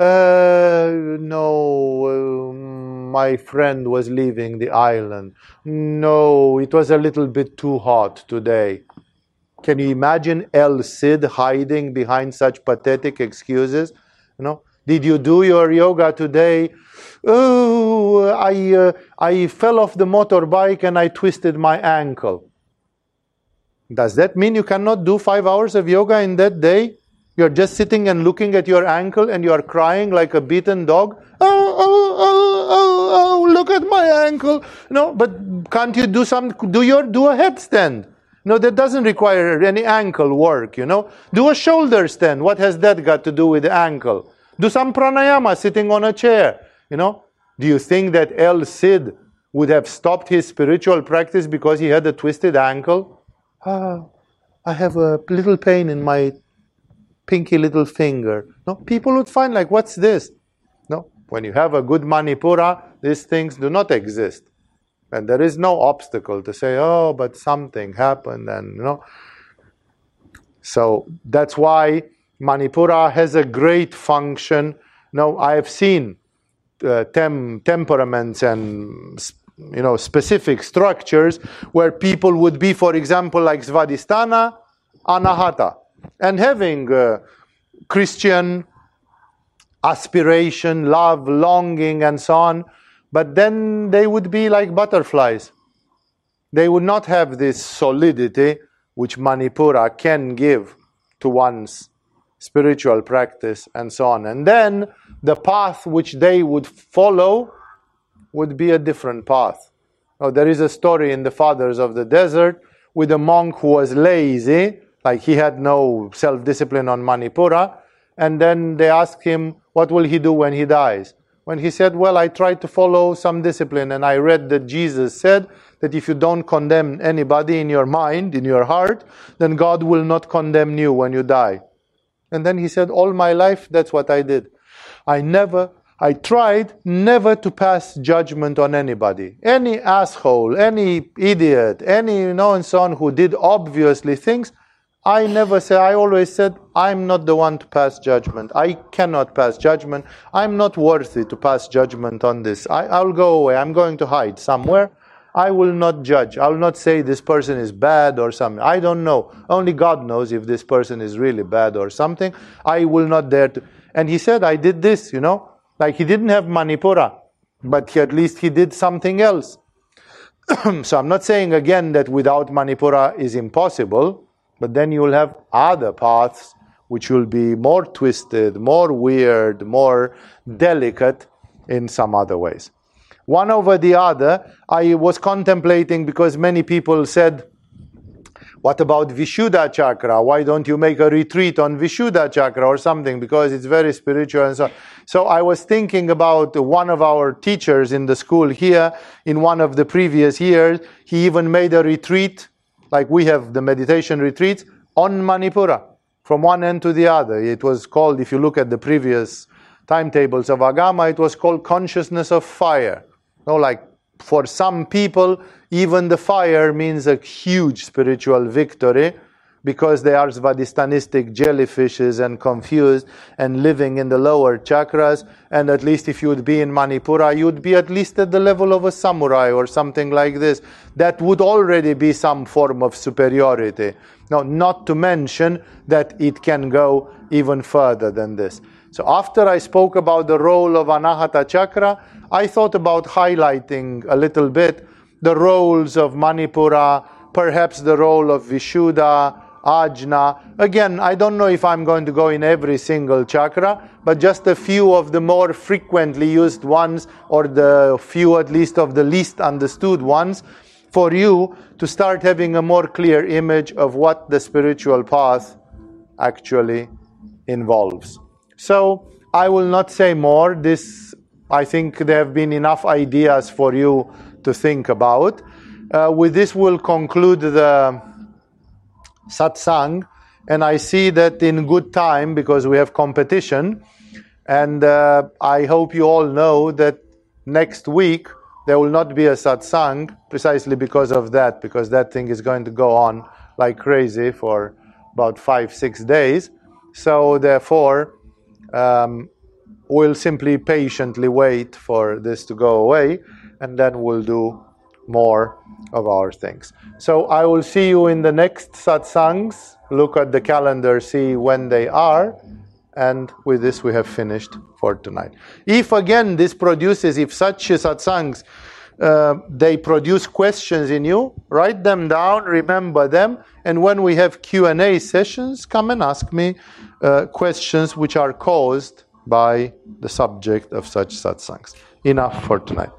Uh, no, uh, my friend was leaving the island. No, it was a little bit too hot today. Can you imagine El Cid hiding behind such pathetic excuses? You know, did you do your yoga today? Oh, I, uh, I fell off the motorbike and I twisted my ankle. Does that mean you cannot do five hours of yoga in that day? You're just sitting and looking at your ankle and you are crying like a beaten dog. Oh, oh, oh, oh, oh, look at my ankle. No, but can't you do some, do your, do a headstand? No, that doesn't require any ankle work, you know. Do a shoulder stand. What has that got to do with the ankle? Do some pranayama sitting on a chair, you know. Do you think that El Cid would have stopped his spiritual practice because he had a twisted ankle? Ah, I have a little pain in my pinky little finger. No, people would find like, what's this? No, when you have a good manipura, these things do not exist. And there is no obstacle to say, oh, but something happened, and you know. So that's why Manipura has a great function. Now, I have seen uh, tem- temperaments and you know specific structures where people would be, for example, like Svadhisthana, Anahata and having uh, Christian aspiration, love, longing, and so on, but then they would be like butterflies. They would not have this solidity which Manipura can give to one's spiritual practice and so on. And then the path which they would follow would be a different path. There is a story in the Fathers of the Desert with a monk who was lazy like he had no self discipline on Manipura. And then they asked him, What will he do when he dies? When he said, Well, I tried to follow some discipline, and I read that Jesus said that if you don't condemn anybody in your mind, in your heart, then God will not condemn you when you die. And then he said, All my life, that's what I did. I never, I tried never to pass judgment on anybody. Any asshole, any idiot, any, you know, and so on who did obviously things, I never say, I always said, I'm not the one to pass judgment. I cannot pass judgment. I'm not worthy to pass judgment on this. I, I'll go away. I'm going to hide somewhere. I will not judge. I will not say this person is bad or something. I don't know. Only God knows if this person is really bad or something. I will not dare to. And he said, I did this, you know. Like he didn't have Manipura, but he, at least he did something else. so I'm not saying again that without Manipura is impossible. But then you will have other paths which will be more twisted, more weird, more delicate in some other ways. One over the other, I was contemplating because many people said, what about Vishuddha chakra? Why don't you make a retreat on Vishuddha chakra or something? Because it's very spiritual and so on. So I was thinking about one of our teachers in the school here in one of the previous years. He even made a retreat like we have the meditation retreats on Manipura from one end to the other. It was called, if you look at the previous timetables of Agama, it was called consciousness of fire. You know, like for some people, even the fire means a huge spiritual victory because they are svadhishthanistic jellyfishes and confused and living in the lower chakras. And at least if you would be in Manipura, you would be at least at the level of a samurai or something like this. That would already be some form of superiority. Now, not to mention that it can go even further than this. So, after I spoke about the role of Anahata Chakra, I thought about highlighting a little bit the roles of Manipura, perhaps the role of Vishuddha, ajna. Again, I don't know if I'm going to go in every single chakra, but just a few of the more frequently used ones, or the few at least of the least understood ones, for you to start having a more clear image of what the spiritual path actually involves. So, I will not say more. This, I think, there have been enough ideas for you to think about. Uh, with this, we'll conclude the satsang, and I see that in good time because we have competition. And uh, I hope you all know that next week there will not be a satsang precisely because of that, because that thing is going to go on like crazy for about five, six days. So, therefore, um, we'll simply patiently wait for this to go away and then we'll do more of our things. So, I will see you in the next satsangs. Look at the calendar, see when they are. And with this, we have finished for tonight. If again this produces, if such satsangs uh, they produce questions in you, write them down, remember them, and when we have Q&A sessions, come and ask me uh, questions which are caused by the subject of such satsangs. Enough for tonight.